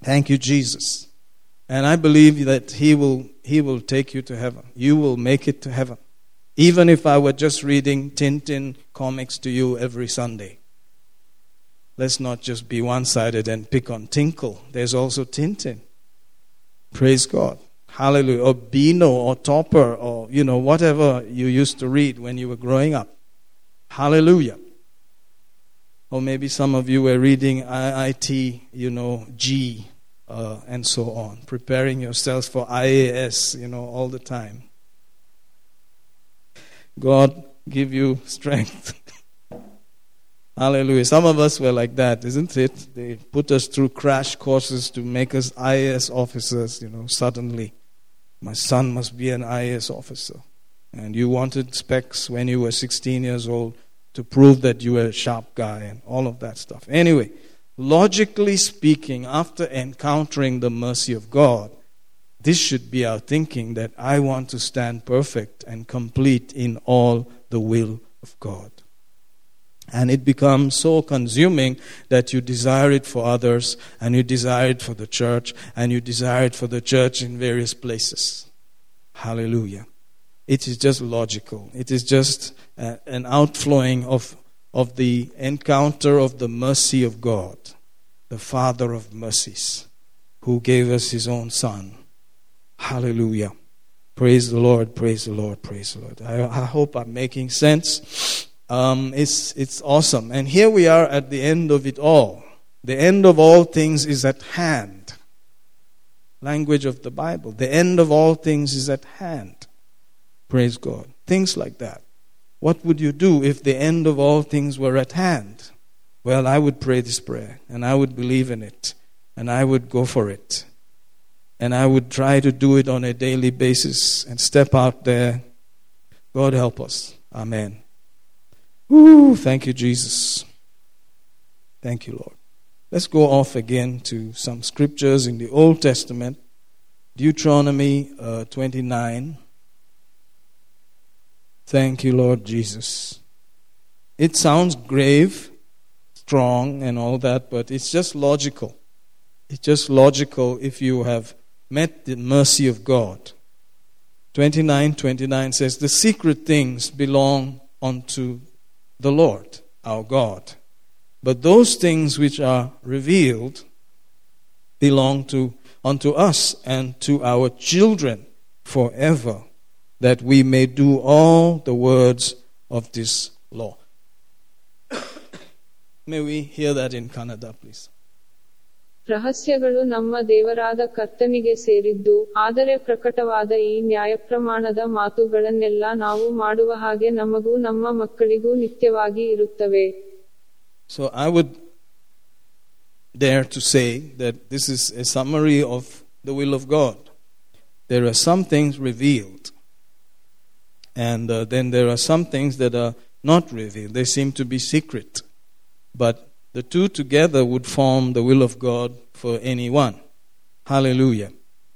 Thank you, Jesus. And I believe that he will, he will take you to heaven. You will make it to heaven. Even if I were just reading Tintin comics to you every Sunday. Let's not just be one sided and pick on Tinkle. There's also Tintin. Praise God. Hallelujah. Or Beano or Topper or, you know, whatever you used to read when you were growing up. Hallelujah. Or maybe some of you were reading IIT, you know, G, uh, and so on, preparing yourselves for IAS, you know, all the time. God give you strength. Hallelujah. Some of us were like that, isn't it? They put us through crash courses to make us IAS officers, you know, suddenly. My son must be an IAS officer. And you wanted specs when you were 16 years old to prove that you were a sharp guy and all of that stuff. Anyway, logically speaking, after encountering the mercy of God, this should be our thinking that I want to stand perfect and complete in all the will of God. And it becomes so consuming that you desire it for others, and you desire it for the church, and you desire it for the church in various places. Hallelujah. It is just logical. It is just uh, an outflowing of, of the encounter of the mercy of God, the Father of mercies, who gave us his own Son. Hallelujah. Praise the Lord, praise the Lord, praise the Lord. I, I hope I'm making sense. Um, it's, it's awesome. And here we are at the end of it all. The end of all things is at hand. Language of the Bible. The end of all things is at hand. Praise God. Things like that. What would you do if the end of all things were at hand? Well, I would pray this prayer and I would believe in it and I would go for it. And I would try to do it on a daily basis and step out there. God help us. Amen. Woo, thank you, Jesus. Thank you, Lord. Let's go off again to some scriptures in the Old Testament. Deuteronomy uh, 29. Thank you, Lord Jesus. It sounds grave, strong, and all that, but it's just logical. It's just logical if you have met the mercy of God. 29 29 says, The secret things belong unto the Lord our God. But those things which are revealed belong to unto us and to our children forever, that we may do all the words of this law. may we hear that in Kannada, please. ರಹಸ್ಯಗಳು ನಮ್ಮ ದೇವರಾದ ಕರ್ತನಿಗೆ ಸೇರಿದ್ದು ಆದರೆ ಪ್ರಕಟವಾದ ಈ ನ್ಯಾಯಪ್ರಮಾಣದ ಮಾತುಗಳನ್ನೆಲ್ಲ ನಾವು ಮಾಡುವ ಹಾಗೆ ನಮಗೂ ನಮ್ಮ ಮಕ್ಕಳಿಗೂ ನಿತ್ಯವಾಗಿ ಇರುತ್ತವೆ So I would dare to say that this is a summary of the will of God. There are some things revealed, and uh, then there are some things that are not revealed. They seem to be secret. But the two together would form the will of God for anyone. Hallelujah.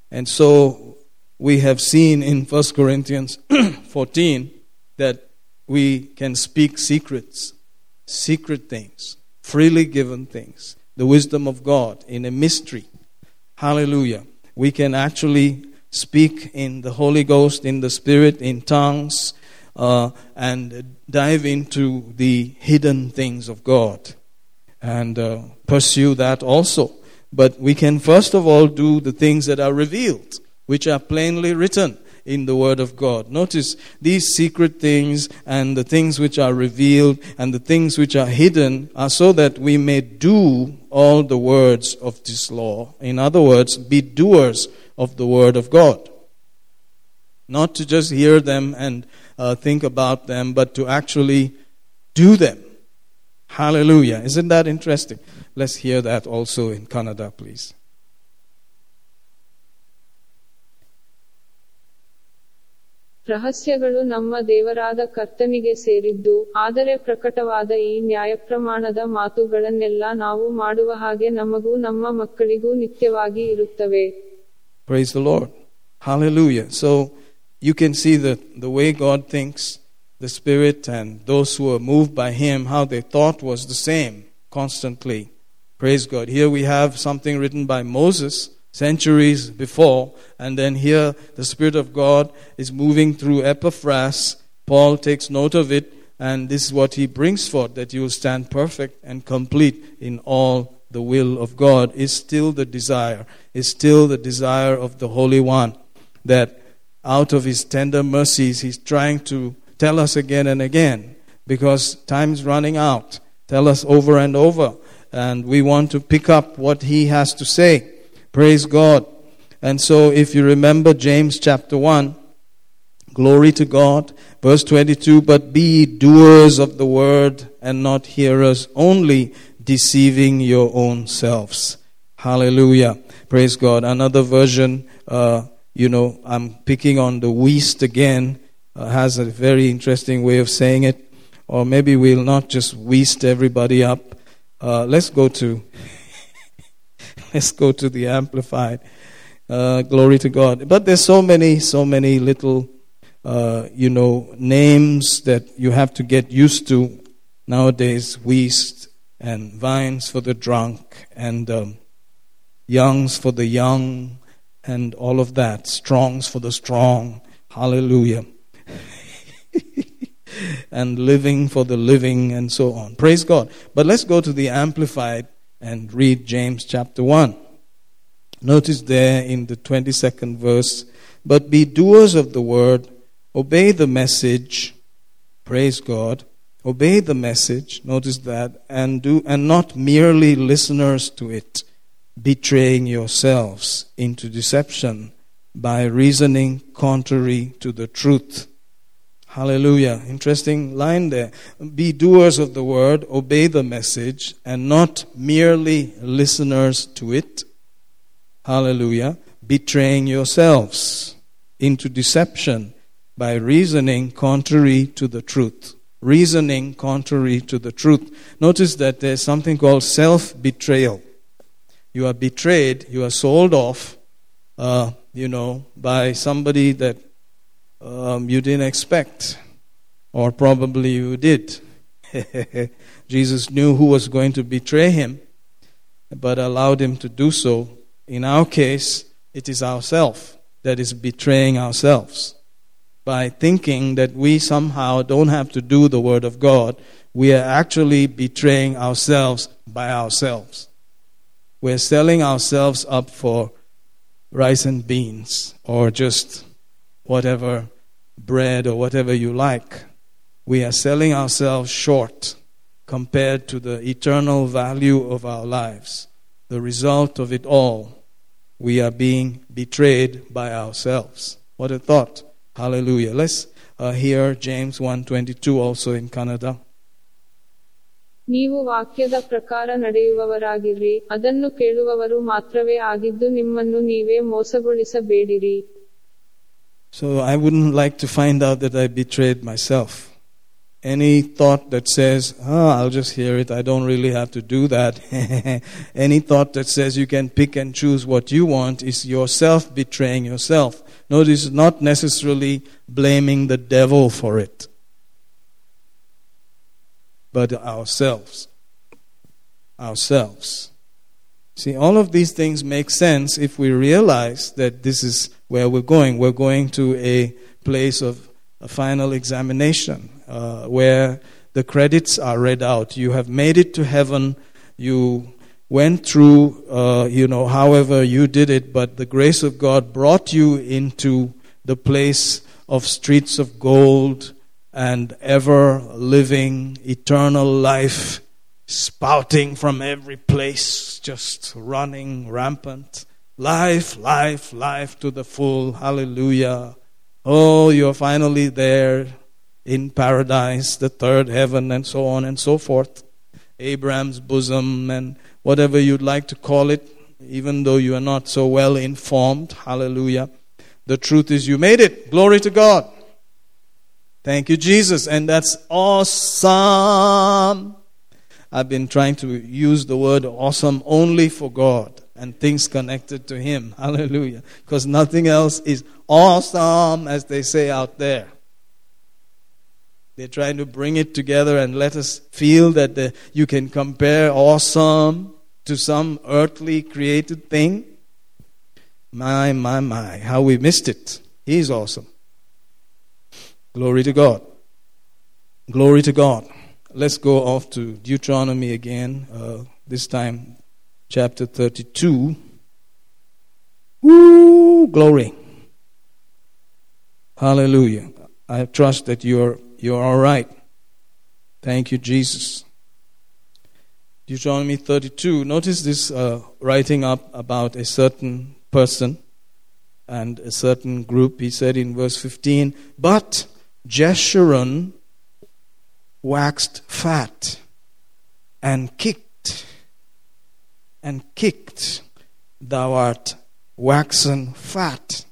And so we have seen in 1 Corinthians 14 that we can speak secrets, secret things, freely given things, the wisdom of God in a mystery. Hallelujah. We can actually speak in the Holy Ghost, in the Spirit, in tongues, uh, and dive into the hidden things of God and uh, pursue that also. But we can first of all do the things that are revealed, which are plainly written in the Word of God. Notice these secret things and the things which are revealed and the things which are hidden are so that we may do all the words of this law. In other words, be doers of the Word of God. Not to just hear them and uh, think about them, but to actually do them. Hallelujah. Isn't that interesting? Let's hear that also in Kannada, please. ರಹಸ್ಯಗಳು ನಮ್ಮ ದೇವರಾದ ಕರ್ತನಿಗೆ ಸೇರಿದ್ದು ಆದರೆ ಪ್ರಕಟವಾದ ಈ ನ್ಯಾಯಪ್ರಮಾಣದ ಮಾತುಗಳನ್ನೆಲ್ಲ ನಾವು ಮಾಡುವ ಹಾಗೆ ನಮಗೂ ನಮ್ಮ ಮಕ್ಕಳಿಗೂ ನಿತ್ಯವಾಗಿ ಇರುತ್ತವೆ Praise the Lord. Hallelujah. So you can see that the way God thinks, the Spirit and those who are moved by Him, how they thought was the same constantly. Praise God. Here we have something written by Moses centuries before. And then here, the Spirit of God is moving through Epaphras. Paul takes note of it, and this is what he brings forth that you will stand perfect and complete in all the will of God, is still the desire, is still the desire of the Holy One. That out of his tender mercies, he's trying to tell us again and again because time's running out. Tell us over and over. And we want to pick up what he has to say. Praise God. And so, if you remember James chapter 1, glory to God. Verse 22 But be doers of the word and not hearers only, deceiving your own selves. Hallelujah. Praise God. Another version, uh, you know, I'm picking on the Wuest again, has a very interesting way of saying it. Or maybe we'll not just Wuest everybody up. Uh, let's go to Let's go to the Amplified. Uh, glory to God. But there's so many, so many little, uh, you know, names that you have to get used to nowadays. Wuest and vines for the drunk and um, youngs for the young and all of that. Strongs for the strong. Hallelujah. And living for the living and so on. Praise God. But let's go to the Amplified and read James chapter 1. Notice there in the 22nd verse, but be doers of the word, obey the message, praise God, obey the message, notice that, and do and not merely listeners to it, betraying yourselves into deception by reasoning contrary to the truth. Hallelujah. Interesting line there. Be doers of the word, obey the message, and not merely listeners to it. Hallelujah. Betraying yourselves into deception by reasoning contrary to the truth. Reasoning contrary to the truth. Notice that there's something called self betrayal. You are betrayed, you are sold off, uh, you know, by somebody that um, you didn't expect, or probably you did. Jesus knew who was going to betray him, but allowed him to do so. In our case, it is ourself that is betraying ourselves. By thinking that we somehow don't have to do the Word of God, we are actually betraying ourselves by ourselves. We're selling ourselves up for rice and beans or just whatever bread or whatever you like. We are selling ourselves short compared to the eternal value of our lives. The result of it all, we are being betrayed by ourselves. What a thought. Hallelujah. Let's uh, hear James 1:22 also in Kannada. ನೀವು ವಾಕ್ಯದ ಪ್ರಕಾರ ನಡೆಯುವವರಾಗಿರ್ರಿ ಅದನ್ನು ಕೇಳುವವರು ಮಾತ್ರವೇ ಆಗಿದ್ದು ನಿಮ್ಮನ್ನು ನೀವೇ ಮೋಸಗೊಳಿಸಬೇಡಿರಿ so I wouldn't like to find out that I betrayed myself. Any thought that says, oh, I'll just hear it, I don't really have to do that. Any thought that says you can pick and choose what you want is yourself betraying yourself. Notice, not necessarily blaming the devil for it, but ourselves. Ourselves. See, all of these things make sense if we realize that this is where we're going. We're going to a place of a final examination uh, where the credits are read out. You have made it to heaven. You went through, uh, you know, however you did it, but the grace of God brought you into the place of streets of gold and ever living eternal life spouting from every place, just running rampant. Life, life, life to the full. Hallelujah. Oh, you're finally there in paradise, the third heaven, and so on and so forth. Abraham's bosom, and whatever you'd like to call it, even though you are not so well informed. Hallelujah. The truth is, you made it. Glory to God. Thank you, Jesus. And that's awesome. I've been trying to use the word awesome only for God and things connected to Him. Hallelujah. Because nothing else is awesome, as they say out there. They're trying to bring it together and let us feel that the, you can compare awesome to some earthly created thing. My, my, my, how we missed it. He's awesome. Glory to God. Glory to God. Let's go off to Deuteronomy again, uh, this time chapter 32. Woo, glory. Hallelujah. I trust that you're, you're all right. Thank you, Jesus. Deuteronomy 32. Notice this uh, writing up about a certain person and a certain group. He said in verse 15, But Jeshurun waxed fat and kicked and kicked. Thou art waxen fat.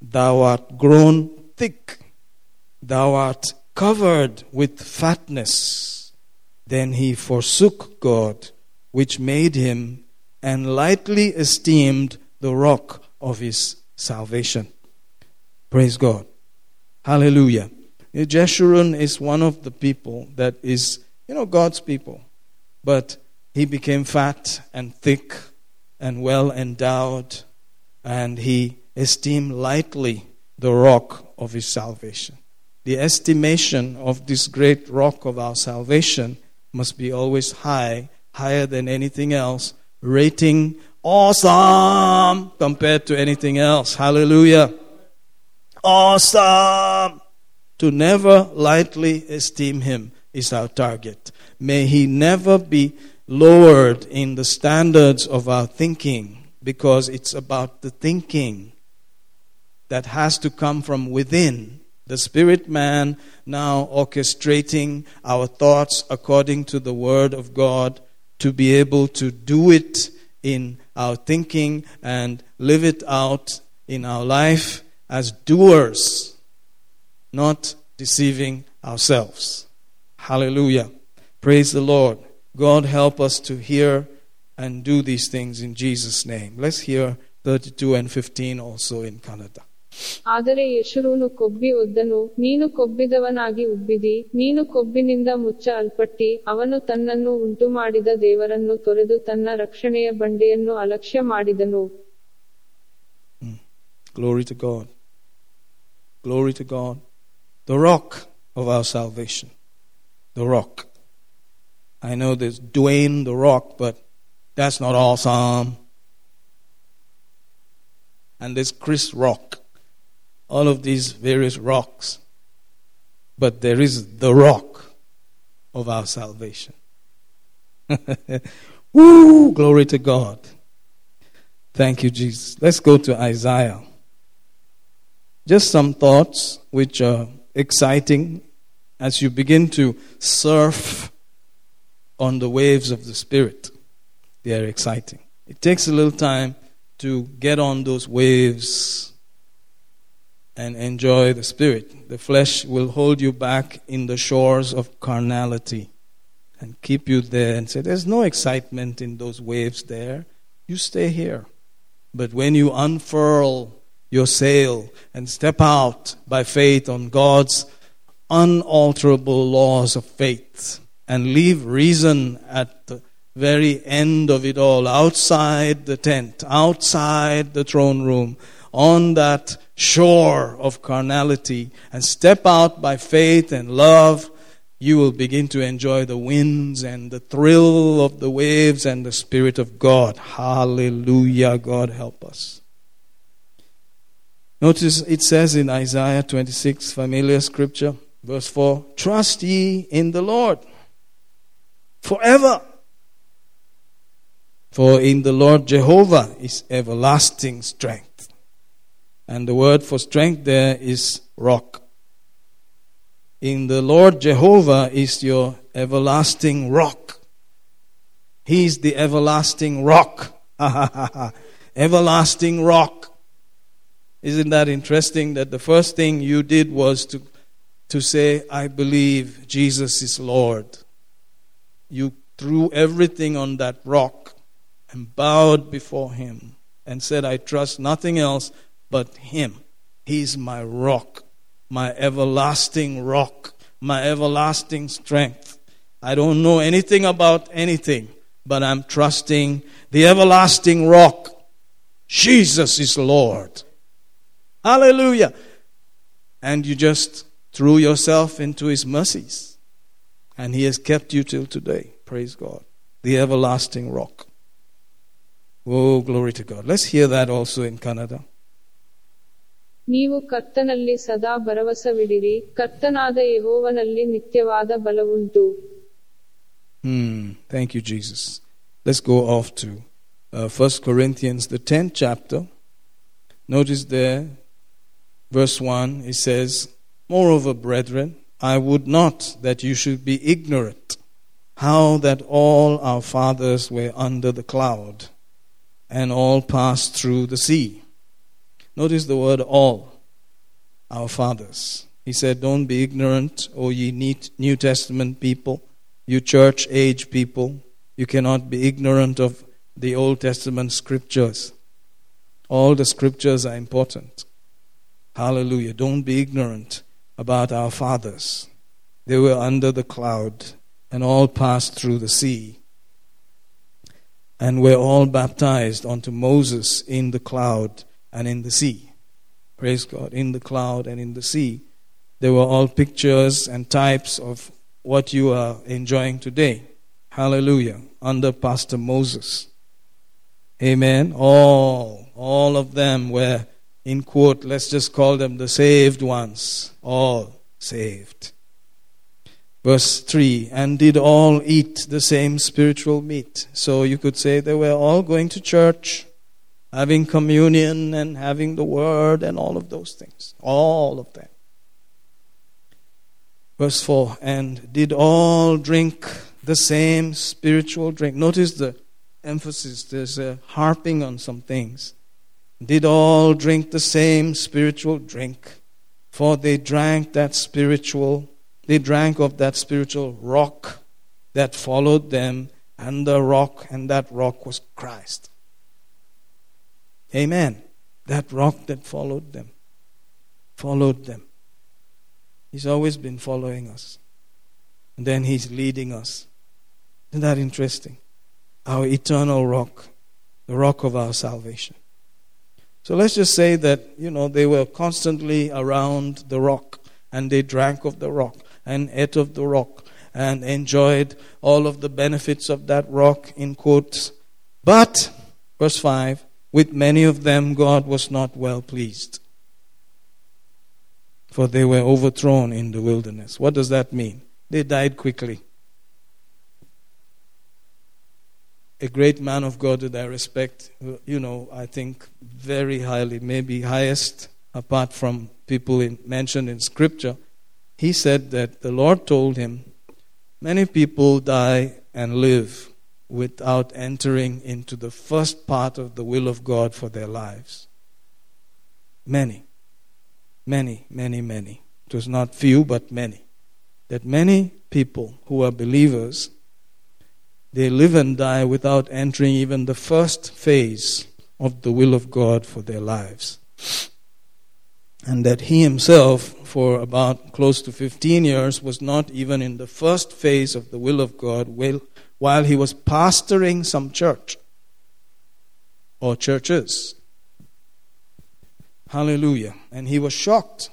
Thou art grown thick. Thou art covered with fatness. Then he forsook God, which made him, and lightly esteemed the rock of his salvation. Praise God. Hallelujah. Jeshurun is one of the people that is, you know, God's people. But he became fat and thick and well endowed, and he esteemed lightly the rock of his salvation. The estimation of this great rock of our salvation must be always high, higher than anything else, rating awesome compared to anything else. Hallelujah. Awesome. To never lightly esteem him is our target. May he never be lowered in the standards of our thinking because it's about the thinking that has to come from within. The spirit man now orchestrating our thoughts according to the word of God to be able to do it in our thinking and live it out in our life as doers, not deceiving ourselves. Hallelujah. Praise the Lord. God help us to hear and do these things in Jesus' name. Let's hear 32 and 15 also in Kannada. ಆದರೆ ಯಶುರೂನು ಕೊಬ್ಬಿ ಒದ್ದನು ನೀನು ಕೊಬ್ಬಿದವನಾಗಿ ಉಬ್ಬಿದಿ ನೀನು ಕೊಬ್ಬಿನಿಂದ ಮುಚ್ಚ ಅಲ್ಪಟ್ಟಿ ಅವನು ತನ್ನನ್ನು ಉಂಟುಮಾಡಿದ ದೇವರನ್ನು ತೊರೆದು ತನ್ನ ರಕ್ಷಣೆಯ ಬಂಡೆಯನ್ನು ಅಲಕ್ಷ್ಯ ಮಾಡಿದನು Glory to God. Glory to God. The rock of our salvation. The rock. I know there's Dwayne the Rock, but that's not awesome. And there's Chris Rock. All of these various rocks. But there is the rock of our salvation. Woo! Glory to God. Thank you, Jesus. Let's go to Isaiah. Just some thoughts which are exciting as you begin to surf on the waves of the Spirit. They are exciting. It takes a little time to get on those waves and enjoy the Spirit. The flesh will hold you back in the shores of carnality and keep you there and say, There's no excitement in those waves there. You stay here. But when you unfurl your sail and step out by faith on God's unalterable laws of faith and leave reason at the very end of it all, outside the tent, outside the throne room, on that shore of carnality, and step out by faith and love, you will begin to enjoy the winds and the thrill of the waves and the Spirit of God. Hallelujah. God help us. Notice it says in Isaiah 26, familiar scripture, verse 4 Trust ye in the Lord forever. For in the Lord Jehovah is everlasting strength. And the word for strength there is rock. In the Lord Jehovah is your everlasting rock. He is the everlasting rock. everlasting rock. Isn't that interesting that the first thing you did was to, to say, I believe Jesus is Lord? You threw everything on that rock and bowed before Him and said, I trust nothing else but Him. He's my rock, my everlasting rock, my everlasting strength. I don't know anything about anything, but I'm trusting the everlasting rock. Jesus is Lord. Hallelujah. And you just threw yourself into His mercies And He has kept you till today. Praise God. The everlasting rock. Oh, glory to God. Let's hear that also in Kannada. ನೀವು ಕರ್ತನಲ್ಲಿ ಸದಾ ಭರವಸವಿಡಿರಿ ಕರ್ತನಾದ ಯೆಹೋವನಲ್ಲಿ ನಿತ್ಯವಾದ ಬಲವುಂಟು Hmm. Thank you, Jesus. Let's go off to uh, 1 Corinthians, the 10th chapter. Notice there, verse 1, it says, Moreover, brethren, I would not that you should be ignorant how that all our fathers were under the cloud and all passed through the sea. Notice the word all, our fathers. He said, Don't be ignorant, O ye New Testament people, you church age people. You cannot be ignorant of the Old Testament scriptures. All the scriptures are important. Hallelujah. Don't be ignorant about our fathers. They were under the cloud and all passed through the sea and were all baptized unto Moses in the cloud and in the sea. Praise God. In the cloud and in the sea. They were all pictures and types of what you are enjoying today. Hallelujah. Under Pastor Moses. Amen. All, all of them were, in quote, let's just call them the saved ones. All saved. Verse 3 And did all eat the same spiritual meat. So you could say they were all going to church, having communion and having the word and all of those things. All of them. Verse 4 And did all drink the same spiritual drink. Notice the emphasis, there's a harping on some things. Did all drink the same spiritual drink, for they drank that spiritual, they drank of that spiritual rock that followed them, and the rock, and that rock was Christ. Amen. That rock that followed them, followed them. He's always been following us. And then He's leading us. Isn't that interesting? Our eternal rock, the rock of our salvation. So let's just say that, you know, they were constantly around the rock and they drank of the rock and ate of the rock and enjoyed all of the benefits of that rock, in quotes. But, verse 5, with many of them God was not well pleased for they were overthrown in the wilderness. What does that mean? They died quickly. A great man of God that I respect, you know, I think very highly, maybe highest apart from people in, mentioned in Scripture. He said that the Lord told him, Many people die and live without entering into the first part of the will of God for their lives. Many, many, many, many. It was not few, but many. That many people who are believers, they live and die without entering even the first phase of the will of God for their lives. And that he himself, for about close to 15 years, was not even in the first phase of the will of God while he was pastoring some church or churches. Hallelujah. And he was shocked.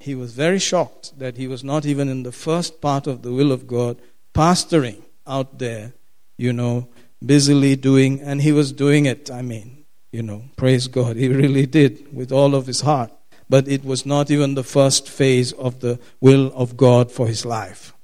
He was very shocked that he was not even in the first part of the will of God, pastoring out there, you know, busily doing, and he was doing it, I mean, you know, praise God. He really did with all of his heart. But it was not even the first phase of the will of God for his life.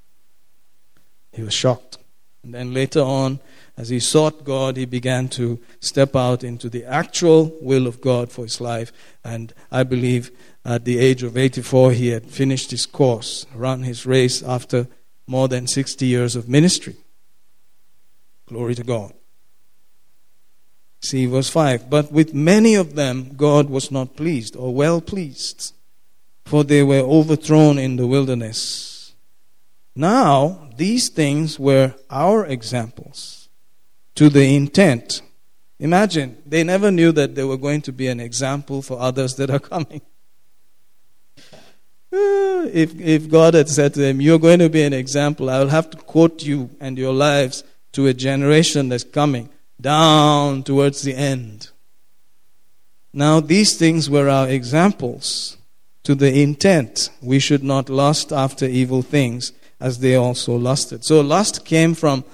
He was shocked. And then later on, as he sought God, he began to step out into the actual will of God for his life. And I believe at the age of 84, he had finished his course, run his race after more than 60 years of ministry. Glory to God. See verse 5. But with many of them, God was not pleased or well pleased, for they were overthrown in the wilderness. Now, these things were our examples to the intent. Imagine, they never knew that they were going to be an example for others that are coming. Uh, if, if God had said to them, You're going to be an example, I will have to quote you and your lives to a generation that's coming down towards the end. Now, these things were our examples to the intent we should not lust after evil things as they also lusted. So lust came from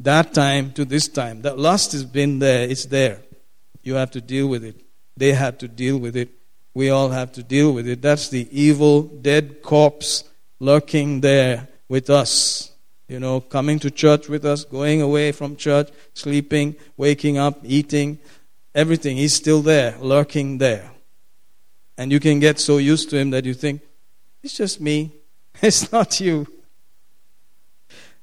that time to this time. That lust has been there, it's there. You have to deal with it. They had to deal with it. We all have to deal with it. That's the evil, dead corpse lurking there with us. You know, coming to church with us, going away from church, sleeping, waking up, eating, everything. He's still there, lurking there. And you can get so used to him that you think, it's just me. It's not you.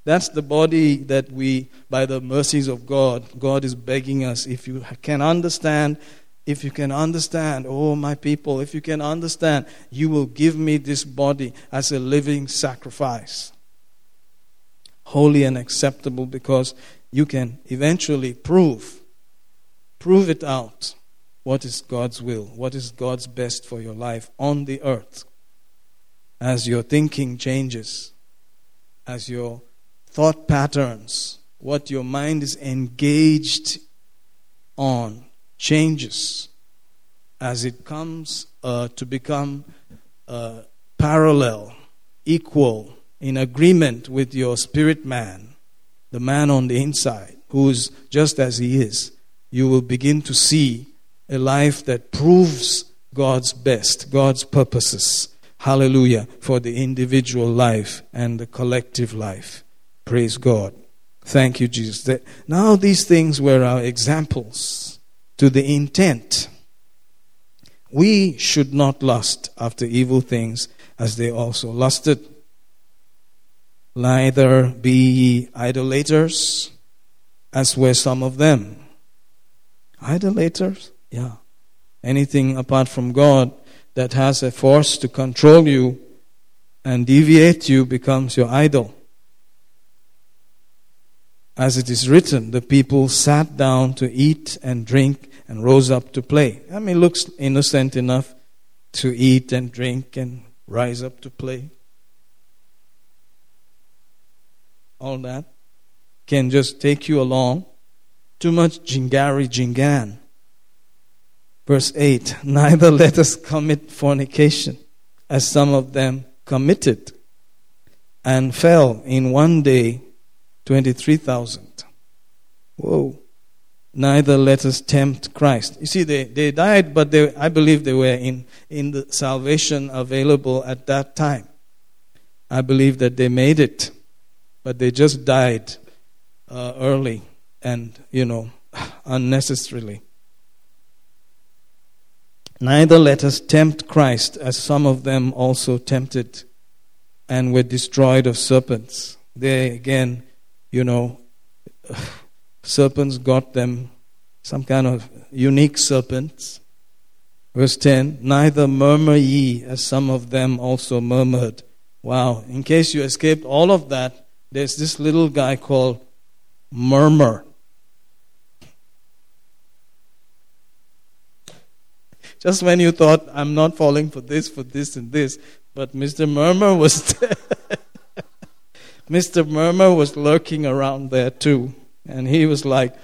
That's the body that we, by the mercies of God, God is begging us. If you can understand, if you can understand, oh my people, if you can understand, you will give me this body as a living sacrifice. Holy and acceptable because you can eventually prove, prove it out. What is God's will? What is God's best for your life on the earth? As your thinking changes, as your thought patterns, what your mind is engaged on, changes as it comes uh, to become uh, parallel, equal, in agreement with your spirit man, the man on the inside, who is just as he is. You will begin to see a life that proves God's best, God's purposes. Hallelujah, for the individual life and the collective life. Praise God. Thank you, Jesus. Now these things were our examples to the intent. We should not lust after evil things as they also lusted. Neither be ye idolaters, as were some of them. Idolaters? Yeah. Anything apart from God that has a force to control you and deviate you becomes your idol. As it is written, the people sat down to eat and drink and rose up to play. I mean, looks innocent enough to eat and drink and rise up to play. All that can just take you along. Too much jingari jingan. Verse 8 Neither let us commit fornication, as some of them committed, and fell in one day 23,000. Whoa. Neither let us tempt Christ. You see, they, they died, but they, I believe they were in, in the salvation available at that time. I believe that they made it, but they just died uh, early and, you know, unnecessarily. Neither let us tempt Christ, as some of them also tempted and were destroyed of serpents. They again you know, serpents got them some kind of unique serpents. Verse 10 Neither murmur ye, as some of them also murmured. Wow, in case you escaped all of that, there's this little guy called Murmur. Just when you thought, I'm not falling for this, for this, and this, but Mr. Murmur was there. Mr. Murmur was lurking around there too. And he was like,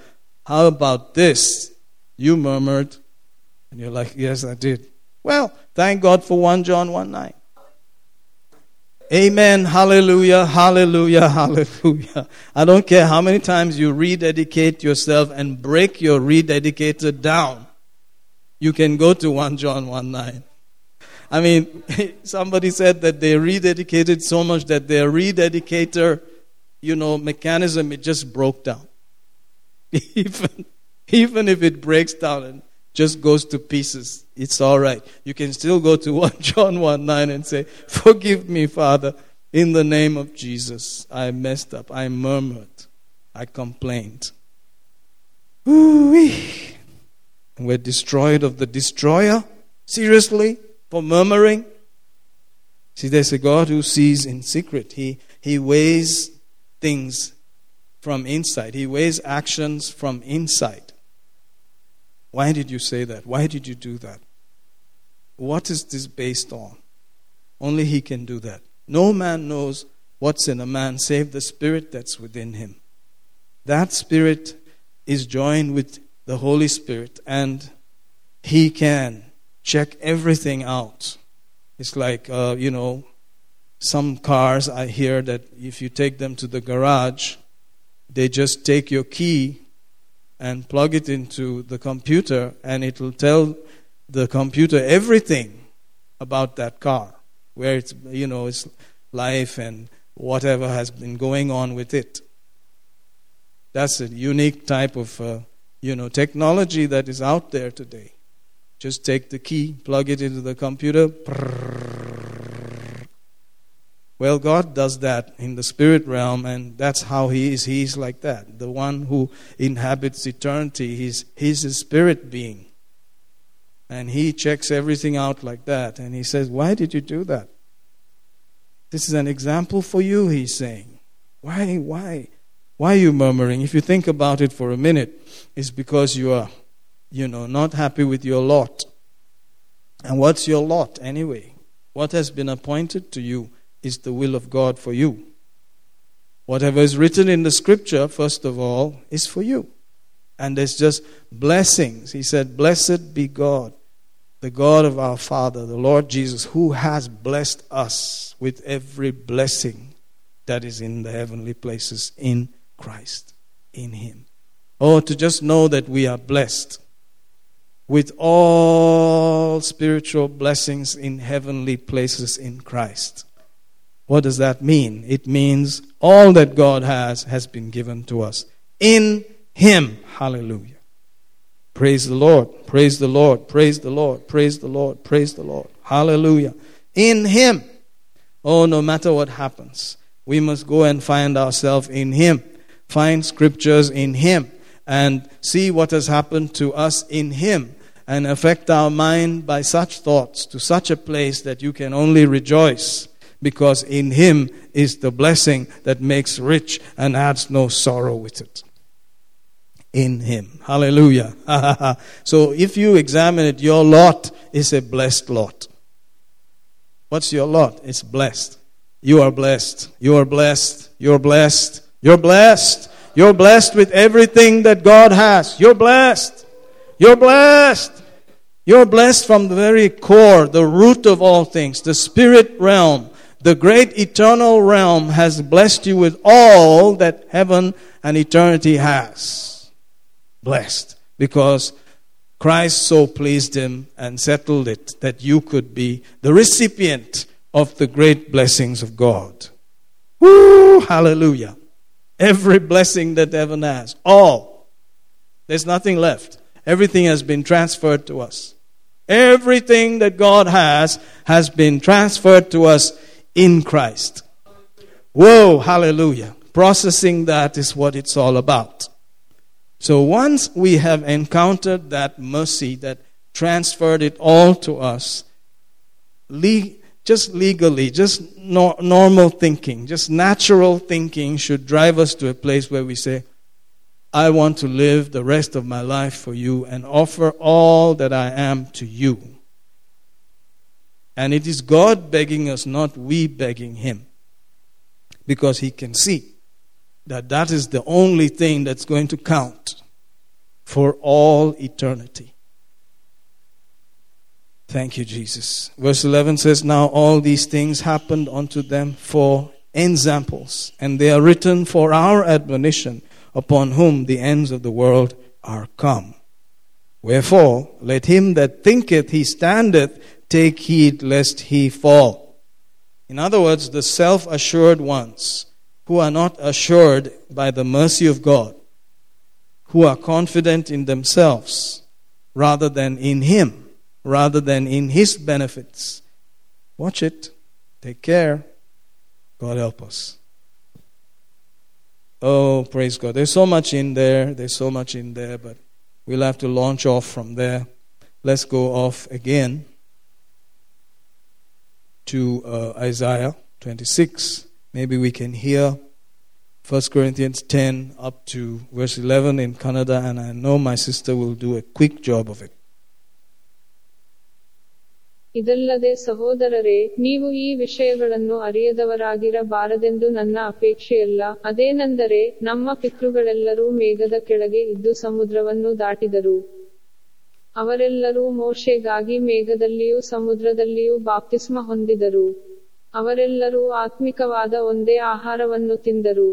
How about this? You murmured. And you're like, Yes, I did. Well, thank God for 1 John 1 9. Amen. Hallelujah. Hallelujah. Hallelujah. I don't care how many times you rededicate yourself and break your rededicator down. You can go to 1 John 1 9. I mean, somebody said that they rededicated so much that their rededicator, you know, mechanism, it just broke down. even, even if it breaks down and just goes to pieces, it's all right. You can still go to 1 John 1 9 and say, Forgive me, Father, in the name of Jesus. I messed up. I murmured. I complained. Ooh-wee. We're destroyed of the destroyer? Seriously? for murmuring. See, there's a God who sees in secret. He, he weighs things from inside, He weighs actions from inside. Why did you say that? Why did you do that? What is this based on? Only He can do that. No man knows what's in a man save the spirit that's within him. That spirit is joined with the Holy Spirit, and He can check everything out. It's like, uh, you know, some cars I hear that if you take them to the garage, they just take your key and plug it into the computer, and it will tell the computer everything about that car, where it's, you know, its life and whatever has been going on with it. That's a unique type of, uh, you know, technology that is out there today. Just take the key, plug it into the computer. Well, God does that in the spirit realm, and that's how He is. He is like that. The one who inhabits eternity, He's, he's a spirit being. And He checks everything out like that. And He says, Why did you do that? This is an example for you, He's saying. Why, why? Why are you murmuring? If you think about it for a minute, it's because you are you know, not happy with your lot. And what's your lot anyway? What has been appointed to you is the will of God for you. Whatever is written in the scripture, first of all, is for you. And there's just blessings. He said, Blessed be God, the God of our Father, the Lord Jesus, who has blessed us with every blessing that is in the heavenly places in Christ, in Him. Oh, to just know that we are blessed with all spiritual blessings in heavenly places in Christ. What does that mean? It means all that God has has been given to us in Him. Hallelujah. Praise the Lord. Praise the Lord. Praise the Lord. Praise the Lord. Praise the Lord. Hallelujah. In Him. Oh, no matter what happens, we must go and find ourselves in Him. Find scriptures in Him and see what has happened to us in Him and affect our mind by such thoughts to such a place that you can only rejoice because in Him is the blessing that makes rich and adds no sorrow with it. In Him. Hallelujah. so if you examine it, your lot is a blessed lot. What's your lot? It's blessed. You are blessed. You are blessed. You're blessed. You're blessed. You're blessed with everything that God has. You're blessed. You're blessed. You're blessed from the very core, the root of all things, the spirit realm. The great eternal realm has blessed you with all that heaven and eternity has. Blessed. Because Christ so pleased him and settled it that you could be the recipient of the great blessings of God. Woo! Hallelujah. Every blessing that heaven has. All. There's nothing left. Everything has been transferred to us. Everything that God has has been transferred to us in Christ. Whoa, hallelujah. processing that is what it's all about. So once we have encountered that mercy that transferred it all to us, le- just legally, just no- normal thinking, just natural thinking should drive us to a place where we say, I want to live the rest of my life for you and offer all that I am to you. And it is God begging us, not we begging Him. Because He can see that that is the only thing that's going to count for all eternity. Thank you, Jesus. Verse 11 says, Now all these things happened unto them for examples, and they are written for our admonition, upon whom the ends of the world are come. Wherefore, let him that thinketh he standeth take heed lest he fall. In other words, the self assured ones who are not assured by the mercy of God, who are confident in themselves rather than in Him, rather than in His benefits. Watch it. Take care. God help us. Oh, praise God. There's so much in there. There's so much in there, but we'll have to launch off from there. Let's go off again to uh, Isaiah 26. Maybe we can hear 1 Corinthians 10 up to verse 11 in Canada, and I know my sister will do a quick job of it. ಇದಲ್ಲದೆ ಸಹೋದರರೇ ನೀವು ಈ ವಿಷಯಗಳನ್ನು ಅರಿಯದವರಾಗಿರಬಾರದೆಂದು ನನ್ನ ಅಪೇಕ್ಷೆಯಲ್ಲ ಅದೇನೆಂದರೆ ನಮ್ಮ ಪಿತೃಗಳೆಲ್ಲರೂ ಮೇಘದ ಕೆಳಗೆ ಇದ್ದು ಸಮುದ್ರವನ್ನು ದಾಟಿದರು. ಅವರೆಲ್ಲರೂ ಮೋಶೆಗಾಗಿ ಮೇಘದಲ್ಲಿಯೂ ಸಮುದ್ರದಲ್ಲಿಯೂ ಬಾಪ್ತಿಸ್ಮ ಹೊಂದಿದರು. ಅವರೆಲ್ಲರೂ ಆತ್ಮಿಕವಾದ ಒಂದೇ ಆಹಾರವನ್ನು ತಿಂದರು.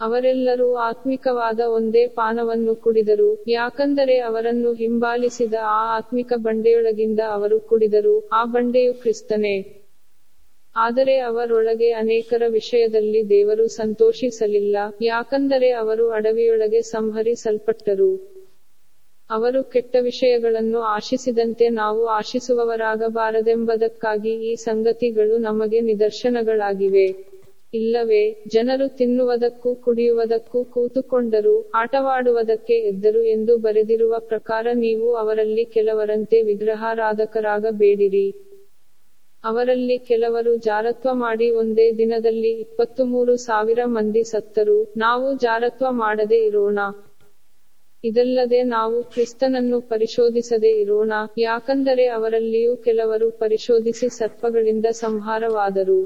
ಅವರೆಲ್ಲರೂ ಆತ್ಮಿಕವಾದ ಒಂದೇ ಪಾನವನ್ನು ಕುಡಿದರು. ಯಾಕಂದರೆ ಅವರನ್ನು ಹಿಂಬಾಲಿಸಿದ ಆ ಆತ್ಮಿಕ ಬಂಡೆಯೊಳಗಿಂದ ಅವರು ಕುಡಿದರು. ಆ ಬಂಡೆಯು ಕ್ರಿಸ್ತನೇ. ಆದರೆ ಅವರೊಳಗೆ ಅನೇಕರ ವಿಷಯದಲ್ಲಿ ದೇವರು ಸಂತೋಷಿಸಲಿಲ್ಲ. ಯಾಕಂದರೆ ಅವರು ಅಡವಿಯೊಳಗೆ ಸಂಹರಿಸಲ್ಪಟ್ಟರು. ಅವರು ಕೆಟ್ಟ ವಿಷಯಗಳನ್ನು ಆಶಿಸಿದಂತೆ ನಾವು ಆಶಿಸುವವರಾಗಬಾರದೆಂಬುದಕ್ಕಾಗಿ ಈ ಸಂಗತಿಗಳು ನಮಗೆ ನಿದರ್ಶನಗಳಾಗಿವೆ. ಇಲ್ಲವೇ, ಜನರು ತಿನ್ನುವುದಕ್ಕೂ ಕುಡಿಯುವುದಕ್ಕೂ ಕೂತುಕೊಂಡರು ಆಟವಾಡುವುದಕ್ಕೆ ಎದ್ದರು ಎಂದು ಬರೆದಿರುವ ಪ್ರಕಾರ ನೀವು ಅವರಲ್ಲಿ ಕೆಲವರಂತೆ ವಿಗ್ರಹಾರಾಧಕರಾಗಬೇಡಿರಿ. ಅವರಲ್ಲಿ ಕೆಲವರು ಜಾರತ್ವ ಮಾಡಿ ಒಂದೇ ದಿನದಲ್ಲಿ ಇಪ್ಪತ್ತು ಮೂರು ಸಾವಿರ ಮಂದಿ ಸತ್ತರು ನಾವು ಜಾರತ್ವ ಮಾಡದೇ ಇರೋಣ. ಇದಲ್ಲದೆ ನಾವು ಕ್ರಿಸ್ತನನ್ನು ಪರಿಶೋಧಿಸದೆ ಇರೋಣ, ಯಾಕಂದರೆ ಅವರಲ್ಲಿಯೂ ಕೆಲವರು ಪರಿಶೋಧಿಸಿ ಸರ್ಪಗಳಿಂದ ಸಂಹಾರವಾದರು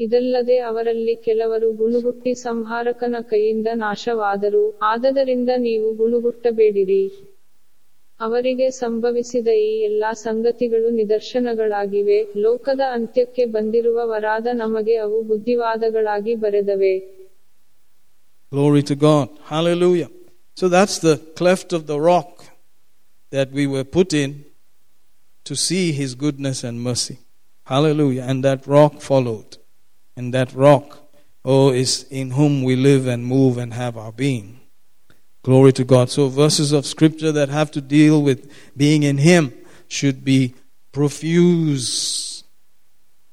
ಇದಲ್ಲದೆ ಅವರಲ್ಲಿ ಕೆಲವರು ಗುಣುಗುಟ್ಟಿ ಸಂಹಾರಕನ ಕೈಯಿಂದ ನಾಶವಾದರು, ಆದದರಿಂದ ನೀವು ಗುಣುಗುಟ್ಟಬೇಡಿರಿ ಅವರಿಗೆ ಸಂಭವಿಸಿದ ಈ ಎಲ್ಲಾ ಸಂಗತಿಗಳು ನಿದರ್ಶನಗಳಾಗಿವೆ, ಲೋಕದ ಅಂತ್ಯಕ್ಕೆ ಬಂದಿರುವ ವರಾದ ನಮಗೆ ಅವು ಬುದ್ಧಿವಾದಗಳಾಗಿ ಬರೆದವೆ Glory to God. Hallelujah. So that's the cleft of the rock that we were put in to see His goodness and mercy. Hallelujah. And that rock followed. And that rock, oh, is in whom we live and move and have our being. Glory to God. So verses of scripture that have to deal with being in Him should be profuse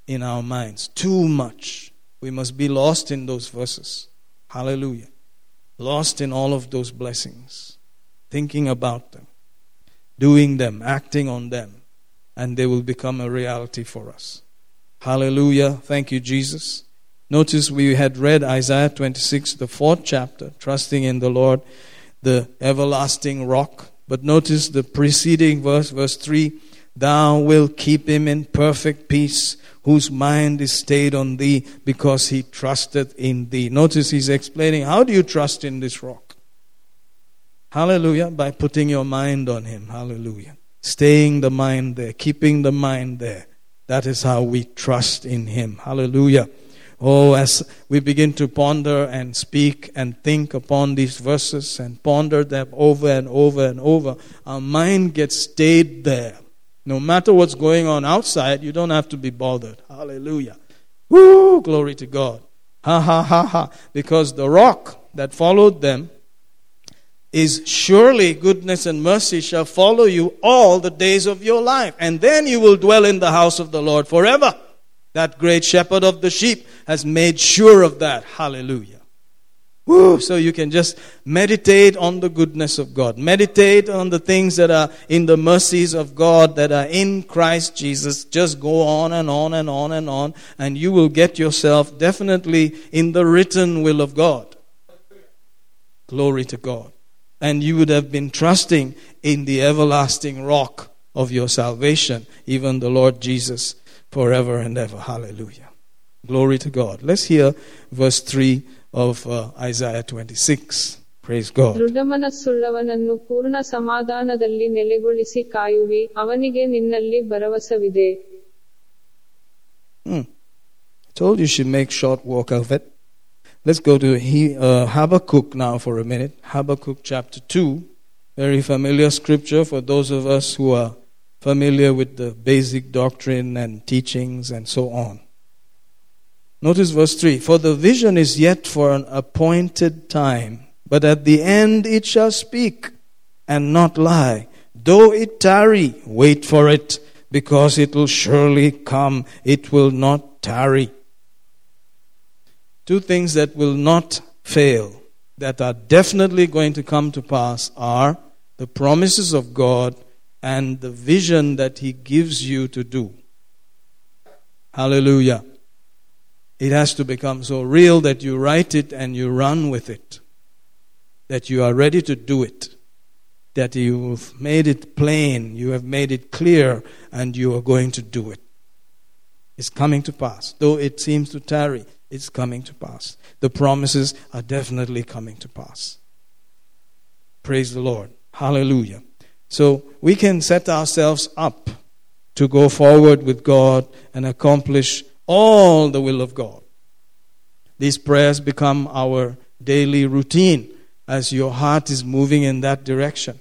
in our minds. Too much. We must be lost in those verses. Hallelujah. Lost in all of those blessings. Thinking about them. Doing them. Acting on them. And they will become a reality for us. Hallelujah. Thank you, Jesus. Notice we had read Isaiah 26, the fourth chapter, trusting in the Lord, the everlasting rock. But notice the preceding verse, verse 3 Thou wilt keep him in perfect peace, whose mind is stayed on thee, because he trusteth in thee. Notice he's explaining how do you trust in this rock? Hallelujah. By putting your mind on him. Hallelujah. Staying the mind there, keeping the mind there. That is how we trust in him. Hallelujah. Oh, as we begin to ponder and speak and think upon these verses and ponder them over and over and over, our mind gets stayed there. No matter what's going on outside, you don't have to be bothered. Hallelujah. Woo! Glory to God. Ha ha ha ha. Because the rock that followed them is surely goodness and mercy shall follow you all the days of your life. And then you will dwell in the house of the Lord forever. That great shepherd of the sheep has made sure of that. Hallelujah. Woo, so you can just meditate on the goodness of God. Meditate on the things that are in the mercies of God that are in Christ Jesus. Just go on and on and on and on, and you will get yourself definitely in the written will of God. Glory to God. And you would have been trusting in the everlasting rock of your salvation, even the Lord Jesus, forever and ever. Hallelujah. Glory to God. Let's hear verse 3 of uh, Isaiah 26. Praise God. ದೃಢಮನಸ್ಸುಳ್ಳವನನ್ನು ಪೂರ್ಣ ಸಮಾಧಾನದಲ್ಲಿ ನೆಲೆಗೊಳಿಸಿ ಕಾಯುವಿ ಅವನಿಗೆ ನಿನ್ನಲ್ಲಿ ಭರವಸವಿದೆ Hmm. Told you should make short work of it. Let's go to he, uh, Habakkuk now for a minute. Habakkuk chapter 2. Very familiar scripture for those of us who are familiar with the basic doctrine and teachings and so on. Notice verse 3 For the vision is yet for an appointed time, but at the end it shall speak and not lie. Though it tarry, wait for it, because it will surely come. It will not tarry. Two things that will not fail, that are definitely going to come to pass, are the promises of God and the vision that He gives you to do. Hallelujah. It has to become so real that you write it and you run with it, that you are ready to do it, that you've made it plain, you have made it clear, and you are going to do it. It's coming to pass. Though it seems to tarry, it's coming to pass. The promises are definitely coming to pass. Praise the Lord. Hallelujah. So we can set ourselves up to go forward with God and accomplish all the will of God. These prayers become our daily routine as your heart is moving in that direction.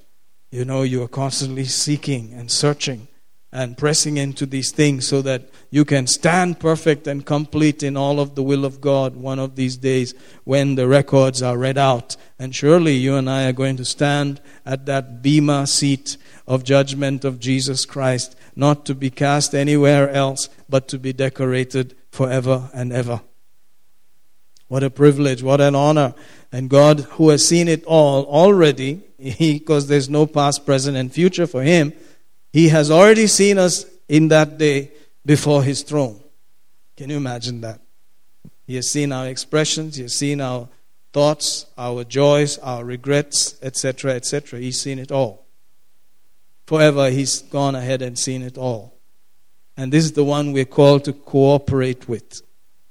You know, you are constantly seeking and searching and pressing into these things so that you can stand perfect and complete in all of the will of God one of these days when the records are read out. And surely you and I are going to stand at that bema seat of judgment of Jesus Christ, not to be cast anywhere else, but to be decorated forever and ever. What a privilege, what an honor. And God, who has seen it all already, because there's no past, present, and future for Him, he has already seen us in that day before His throne. Can you imagine that? He has seen our expressions, He has seen our thoughts, our joys, our regrets, etc., etc. He's seen it all. Forever, He's gone ahead and seen it all. And this is the one we're called to cooperate with.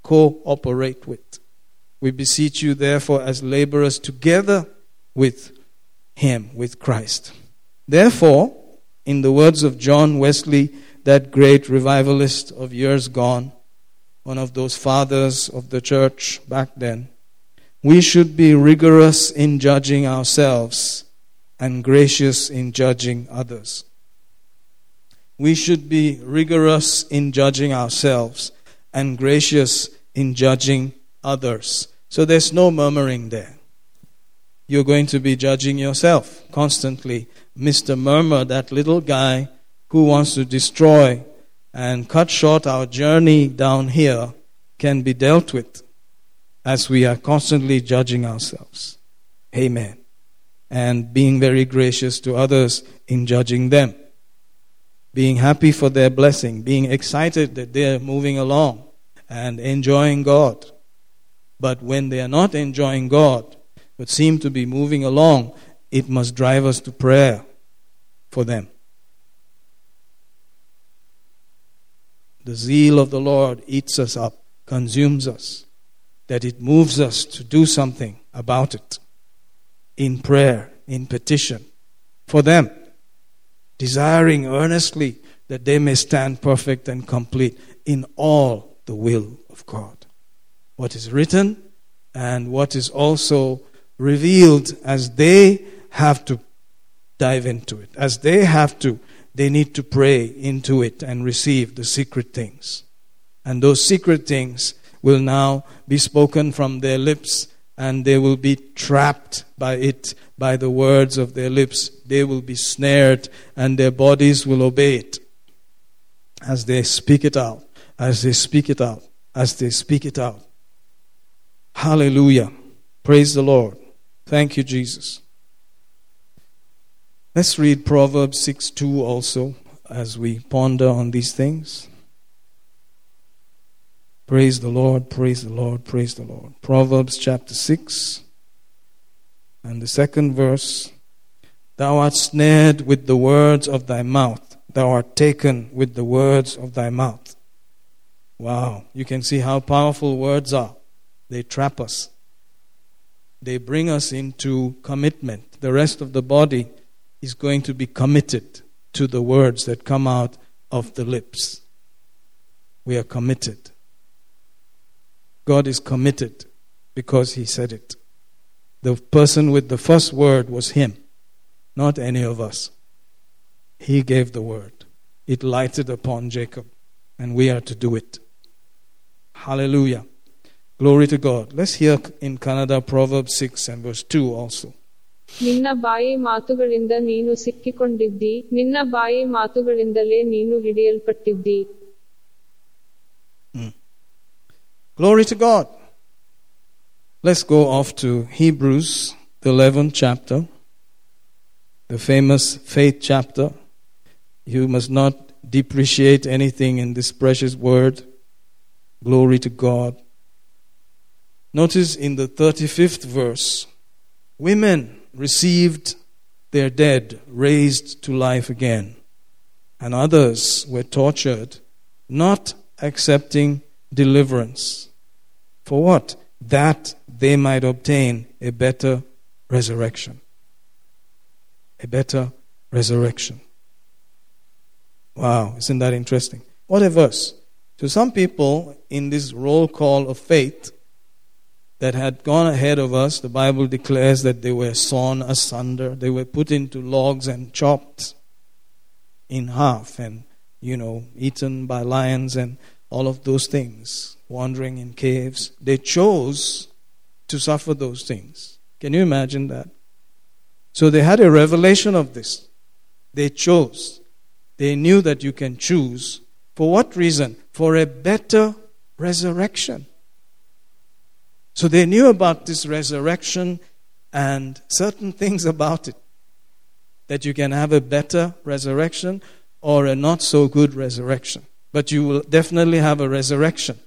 Cooperate with. We beseech you, therefore, as laborers together with Him, with Christ. Therefore, in the words of John Wesley, that great revivalist of years gone, one of those fathers of the church back then, we should be rigorous in judging ourselves and gracious in judging others. We should be rigorous in judging ourselves and gracious in judging others. So there's no murmuring there. You're going to be judging yourself constantly Mr. Murmur, that little guy who wants to destroy and cut short our journey down here, can be dealt with as we are constantly judging ourselves. Amen. And being very gracious to others in judging them. Being happy for their blessing, being excited that they're moving along and enjoying God. But when they are not enjoying God, but seem to be moving along, it must drive us to prayer for them. The zeal of the Lord eats us up, consumes us, that it moves us to do something about it in prayer, in petition for them, desiring earnestly that they may stand perfect and complete in all the will of God. What is written and what is also revealed as they have to dive into it. As they have to, they need to pray into it and receive the secret things. And those secret things will now be spoken from their lips and they will be trapped by it, by the words of their lips. They will be snared and their bodies will obey it as they speak it out as they speak it out, as they speak it out. Hallelujah. Praise the Lord. Thank you, Jesus. Let's read Proverbs 6 2 also as we ponder on these things. Praise the Lord, praise the Lord, praise the Lord. Proverbs chapter 6 and the second verse Thou art snared with the words of thy mouth, thou art taken with the words of thy mouth. Wow, you can see how powerful words are. They trap us, they bring us into commitment. The rest of the body is going to be committed to the words that come out of the lips. We are committed. God is committed because He said it. The person with the first word was Him, not any of us. He gave the word. It lighted upon Jacob, and we are to do it. Hallelujah. Glory to God. Let's hear in Kannada Proverbs 6 and verse 2 also. ನಿನ್ನ ಬಾಯಿ ಮಾತುಗಳಿಂದ ನೀನು ಸಿಕ್ಕಿಕೊಂಡಿದ್ದಿ ನಿನ್ನ ಬಾಯಿ ಮಾತುಗಳಿಂದಲೇ ನೀನು ಹಿಡಿಯಲ್ಪಟ್ಟಿದ್ದಿ Glory to God. Let's go off to Hebrews, the 11th chapter, the famous faith chapter. You must not depreciate anything in this precious word. Glory to God. Notice in the 35th verse, women received their dead raised to life again, and others were tortured, not accepting deliverance. For what? That they might obtain a better resurrection. A better resurrection. Wow, isn't that interesting? What a verse. To some people in this roll call of faith that had gone ahead of us, the Bible declares that they were sawn asunder, they were put into logs and chopped in half and, you know, eaten by lions and all of those things, wandering in caves. They chose to suffer those things. Can you imagine that? So they had a revelation of this. They chose. They knew that you can choose. For what reason? For a better resurrection. So they knew about this resurrection and certain things about it. That you can have a better resurrection or a not so good resurrection. But you will definitely have a resurrection.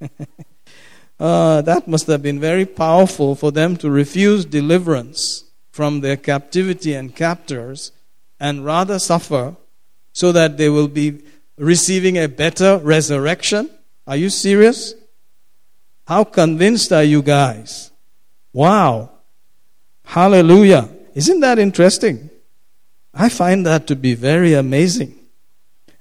uh, that must have been very powerful for them to refuse deliverance from their captivity and captors and rather suffer so that they will be receiving a better resurrection. Are you serious? How convinced are you guys? Wow. Hallelujah. Isn't that interesting? I find that to be very amazing.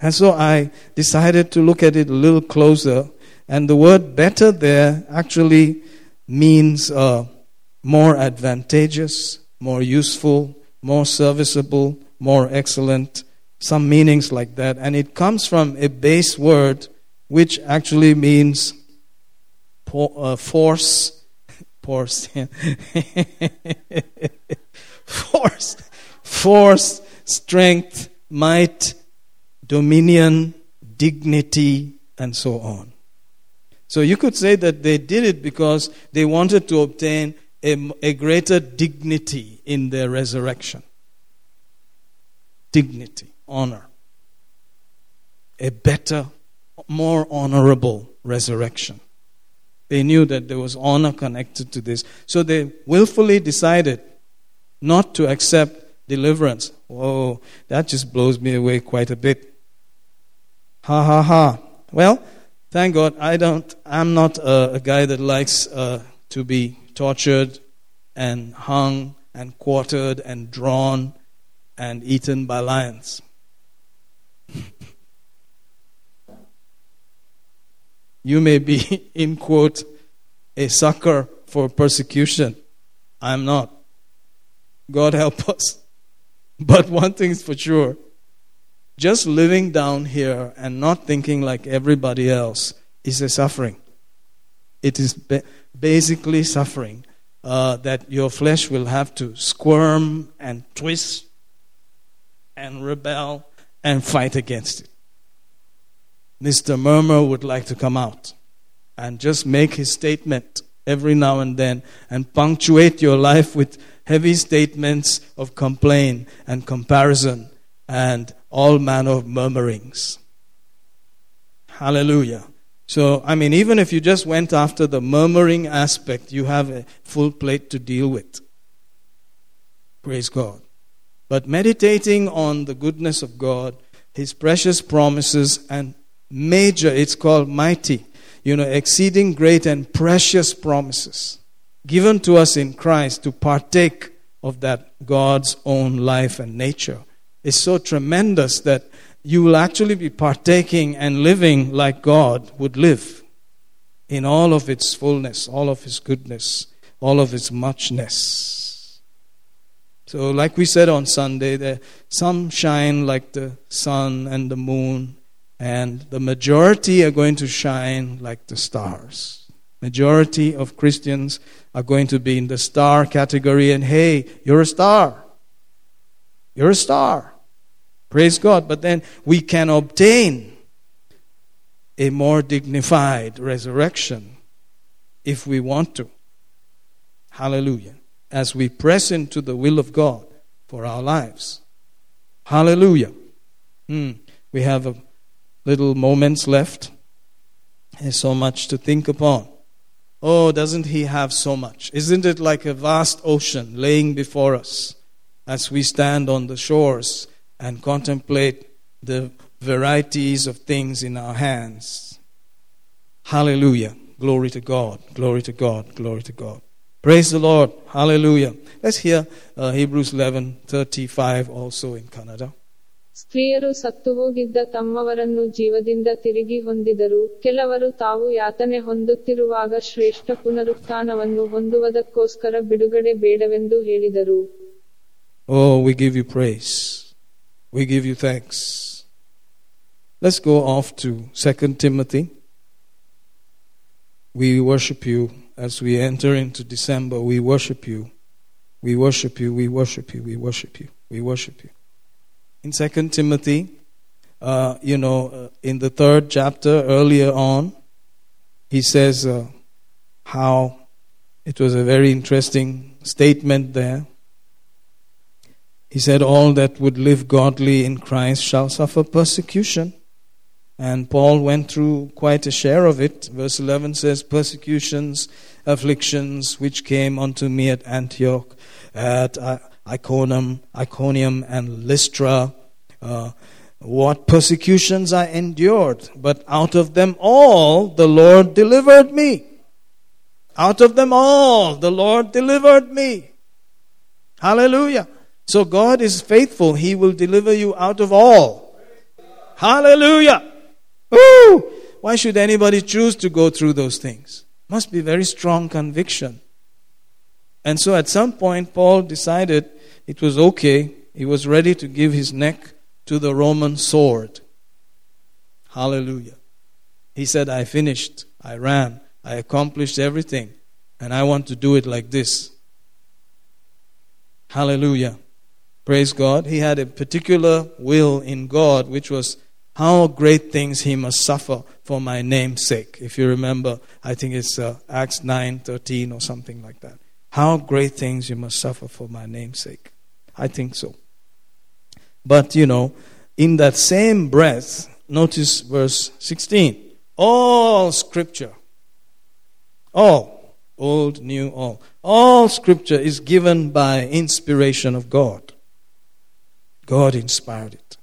And so I decided to look at it a little closer. And the word better there actually means uh, more advantageous, more useful, more serviceable, more excellent, some meanings like that. And it comes from a base word which actually means uh, force, force, force, force, strength, might, dominion, dignity, and so on. So you could say that they did it because they wanted to obtain a, a greater dignity in their resurrection. Dignity, honor. A better, more honorable resurrection. They knew that there was honor connected to this. So they willfully decided not to accept deliverance. Whoa, that just blows me away quite a bit. Ha ha ha. Well, thank God I don't, I'm not a, a guy that likes uh, to be tortured and hung and quartered and drawn and eaten by lions. You may be, in quote, a sucker for persecution. I'm not. God help us. But one thing's for sure just living down here and not thinking like everybody else is a suffering. It is ba- basically suffering uh, that your flesh will have to squirm and twist and rebel and fight against it. Mr. Murmur would like to come out and just make his statement every now and then and punctuate your life with heavy statements of complaint and comparison and all manner of murmurings. Hallelujah. So, I mean, even if you just went after the murmuring aspect, you have a full plate to deal with. Praise God. But meditating on the goodness of God, His precious promises, and major, it's called mighty, you know, exceeding great and precious promises given to us in Christ to partake of that God's own life and nature is so tremendous that you will actually be partaking and living like God would live in all of its fullness, all of His goodness, all of His muchness. So, like we said on Sunday, some shine like the sun and the moon, and the majority are going to shine like the stars. Majority of Christians are going to be in the star category, and hey, you're a star. You're a star. Praise God. But then we can obtain a more dignified resurrection if we want to. Hallelujah. As we press into the will of God for our lives. Hallelujah. Hmm. We have a little moments left. There's so much to think upon. Oh, doesn't He have so much? Isn't it like a vast ocean laying before us as we stand on the shores and contemplate the varieties of things in our hands? Hallelujah. Glory to God. Glory to God. Glory to God. Praise the Lord. Hallelujah. Let's hear uh, Hebrews 11:35 also in Kannada. ಸ್ತ್ರೀಯರು ಸತ್ತು ಹೋಗಿದ್ದ ತಮ್ಮವರನ್ನು ಜೀವದಿಂದ ತಿರುಗಿ ಹೊಂದಿದರು ಕೆಲವರು ತಾವು ಯಾತನೆ ಹೊಂದುತ್ತಿರುವಾಗ ಶ್ರೇಷ್ಠ ಪುನರುತ್ಥಾನವನ್ನು ಹೊಂದುವುದಕ್ಕೋಸ್ಕರ ಬಿಡುಗಡೆ ಬೇಡವೆಂದು ಹೇಳಿದರು oh we you you we give you thanks. Let's go off to 2 Timothy. We worship you as we enter into December. We worship you. We worship you. We worship you. We worship you. We worship you. In 2 Timothy, uh, you know, uh, in the third chapter earlier on, he says uh, how it was a very interesting statement there. He said, All that would live godly in Christ shall suffer persecution. And Paul went through quite a share of it. Verse 11 says, Persecutions, afflictions, which came unto me at Antioch, at Iconium, Iconium and Lystra. Uh, what persecutions I endured, but out of them all the Lord delivered me. Out of them all the Lord delivered me. Hallelujah. So God is faithful. He will deliver you out of all. Hallelujah. Woo! Why should anybody choose to go through those things? Must be very strong conviction. And so at some point, Paul decided it was okay. He was ready to give his neck to the Roman sword. Hallelujah. He said, I finished. I ran. I accomplished everything. And I want to do it like this. Hallelujah. Praise God. He had a particular will in God, which was how great things he must suffer for my name's sake. If you remember, I think it's uh, Acts 9 13 or something like that. How great things you must suffer for my name's sake. I think so. But, you know, in that same breath, notice verse 16. All scripture, all, old, new, all, all scripture is given by inspiration of God. God inspired it.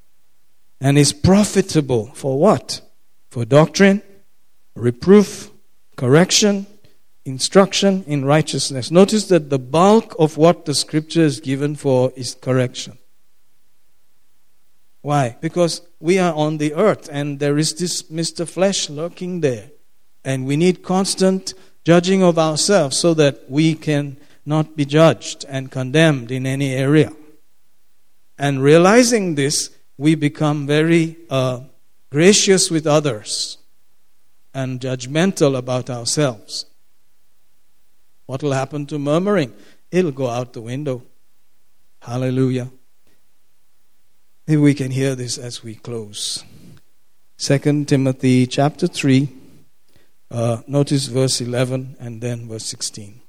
And is profitable for what? For doctrine, reproof, correction, instruction in righteousness. Notice that the bulk of what the scripture is given for is correction. Why? Because we are on the earth and there is this Mr. Flesh lurking there. And we need constant judging of ourselves so that we can not be judged and condemned in any area. And realizing this, we become very uh, gracious with others and judgmental about ourselves. What will happen to murmuring? It'll go out the window. Hallelujah. Maybe we can hear this as we close. 2 Timothy chapter 3. Uh, notice verse 11 and then verse 16.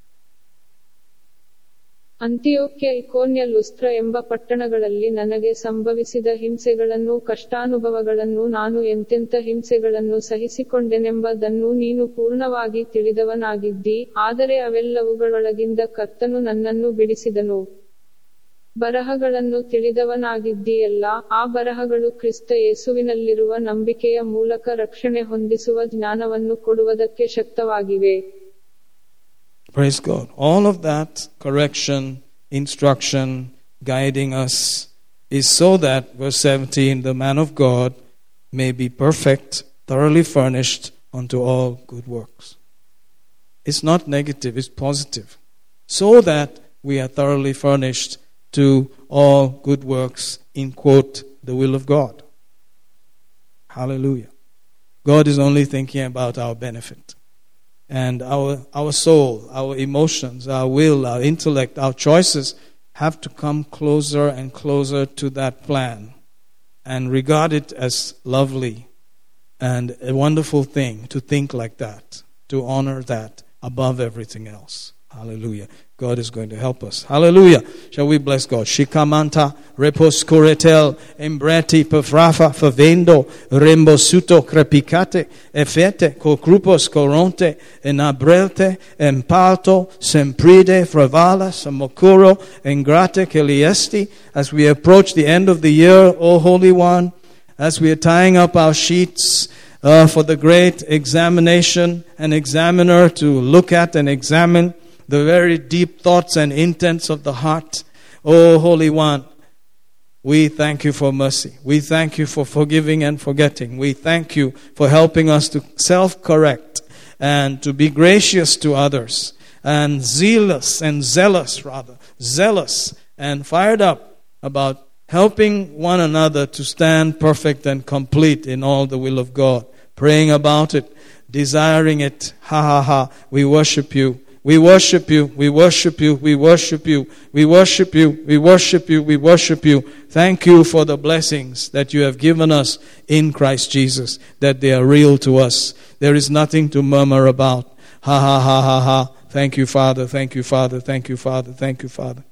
ಅಂತಿಯೋಕ್ಯ ಇಕೋನ್ಯ ಲುಸ್ತ್ರ ಎಂಬ ಪಟ್ಟಣಗಳಲ್ಲಿ ನನಗೆ ಸಂಭವಿಸಿದ ಹಿಂಸೆಗಳನ್ನು ಕಷ್ಟಾನುಭವಗಳನ್ನು ನಾನು ಎಂತೆಂಥ ಹಿಂಸೆಗಳನ್ನು ಸಹಿಸಿಕೊಂಡೆನೆಂಬುದನ್ನು ನೀನು ಪೂರ್ಣವಾಗಿ ತಿಳಿದವನಾಗಿದ್ದಿ, ಆದರೆ ಅವೆಲ್ಲವುಗಳೊಳಗಿಂದ ಕರ್ತನು ನನ್ನನ್ನು ಬಿಡಿಸಿದನು. ಬರಹಗಳನ್ನು ತಿಳಿದವನಾಗಿದ್ದೀಯಲ್ಲ, ಆ ಬರಹಗಳು ಕ್ರಿಸ್ತ ಯೇಸುವಿನಲ್ಲಿರುವ ನಂಬಿಕೆಯ ಮೂಲಕ ರಕ್ಷಣೆ ಹೊಂದಿಸುವ ಜ್ಞಾನವನ್ನು ಕೊಡುವುದಕ್ಕೆ ಶಕ್ತವಾಗಿವೆ. Praise God. All of that correction, instruction, guiding us is so that, verse 17, the man of God may be perfect, thoroughly furnished unto all good works. It's not negative, it's positive. So that we are thoroughly furnished to all good works, in quote, the will of God. Hallelujah. God is only thinking about our benefit. And our, our soul, our emotions, our will, our intellect, our choices have to come closer and closer to that plan and regard it as lovely and a wonderful thing to think like that, to honor that above everything else. Hallelujah. God is going to help us. Hallelujah. Shall we bless God? Shikamanta repos coretel embreti pafrafa favendo rembosuto crepicate efete cocrupos coronte enabrelte empalto sempride fravala samokuro engrate celiesti as we approach the end of the year, O Holy One, as we are tying up our sheets uh, for the great examination, an examiner to look at and examine the very deep thoughts and intents of the heart. Oh, Holy One, we thank you for mercy. We thank you for forgiving and forgetting. We thank you for helping us to self correct and to be gracious to others and zealous and zealous, rather, zealous and fired up about helping one another to stand perfect and complete in all the will of God, praying about it, desiring it. Ha ha ha. We worship you. We worship you, we worship you, we worship you, we worship you, we worship you, we worship you. Thank you for the blessings that you have given us in Christ Jesus, that they are real to us. There is nothing to murmur about. Ha ha ha ha ha. Thank you, Father, thank you, Father, thank you, Father, thank you, Father.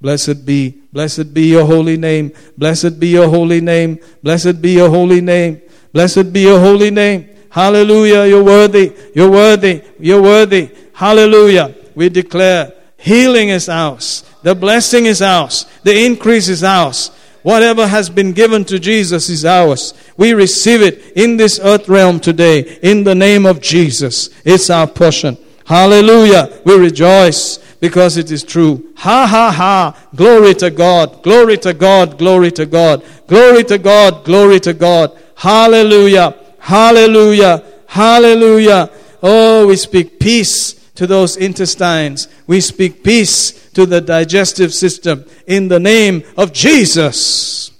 Blessed be, blessed be your holy name, blessed be your holy name, blessed be your holy name, blessed be your holy name. Hallelujah, you're worthy, you're worthy, you're worthy. Hallelujah. We declare healing is ours. The blessing is ours. The increase is ours. Whatever has been given to Jesus is ours. We receive it in this earth realm today in the name of Jesus. It's our portion. Hallelujah. We rejoice because it is true. Ha ha ha. Glory to God. Glory to God. Glory to God. Glory to God. Glory to God. Hallelujah. Hallelujah. Hallelujah. Oh, we speak peace to those intestines. We speak peace to the digestive system in the name of Jesus.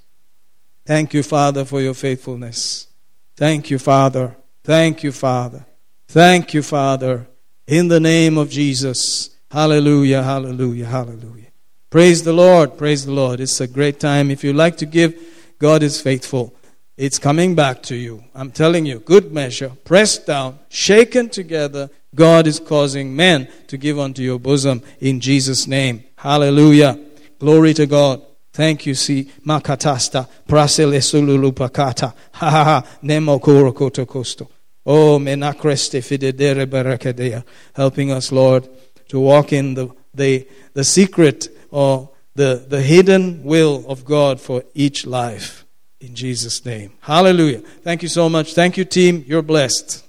Thank you, Father, for your faithfulness. Thank you, Father. Thank you, Father. Thank you, Father. In the name of Jesus. Hallelujah, hallelujah, hallelujah. Praise the Lord, praise the Lord. It's a great time. If you like to give, God is faithful. It's coming back to you. I'm telling you, good measure, pressed down, shaken together. God is causing men to give unto your bosom in Jesus' name. Hallelujah. Glory to God. Thank you, see. Makatasta. Prasele sululupakata. Ha ha ha. Nemo koto kosto. Oh, menakreste fidedere barakadea. Helping us, Lord, to walk in the, the, the secret or the, the hidden will of God for each life. In Jesus' name. Hallelujah. Thank you so much. Thank you, team. You're blessed.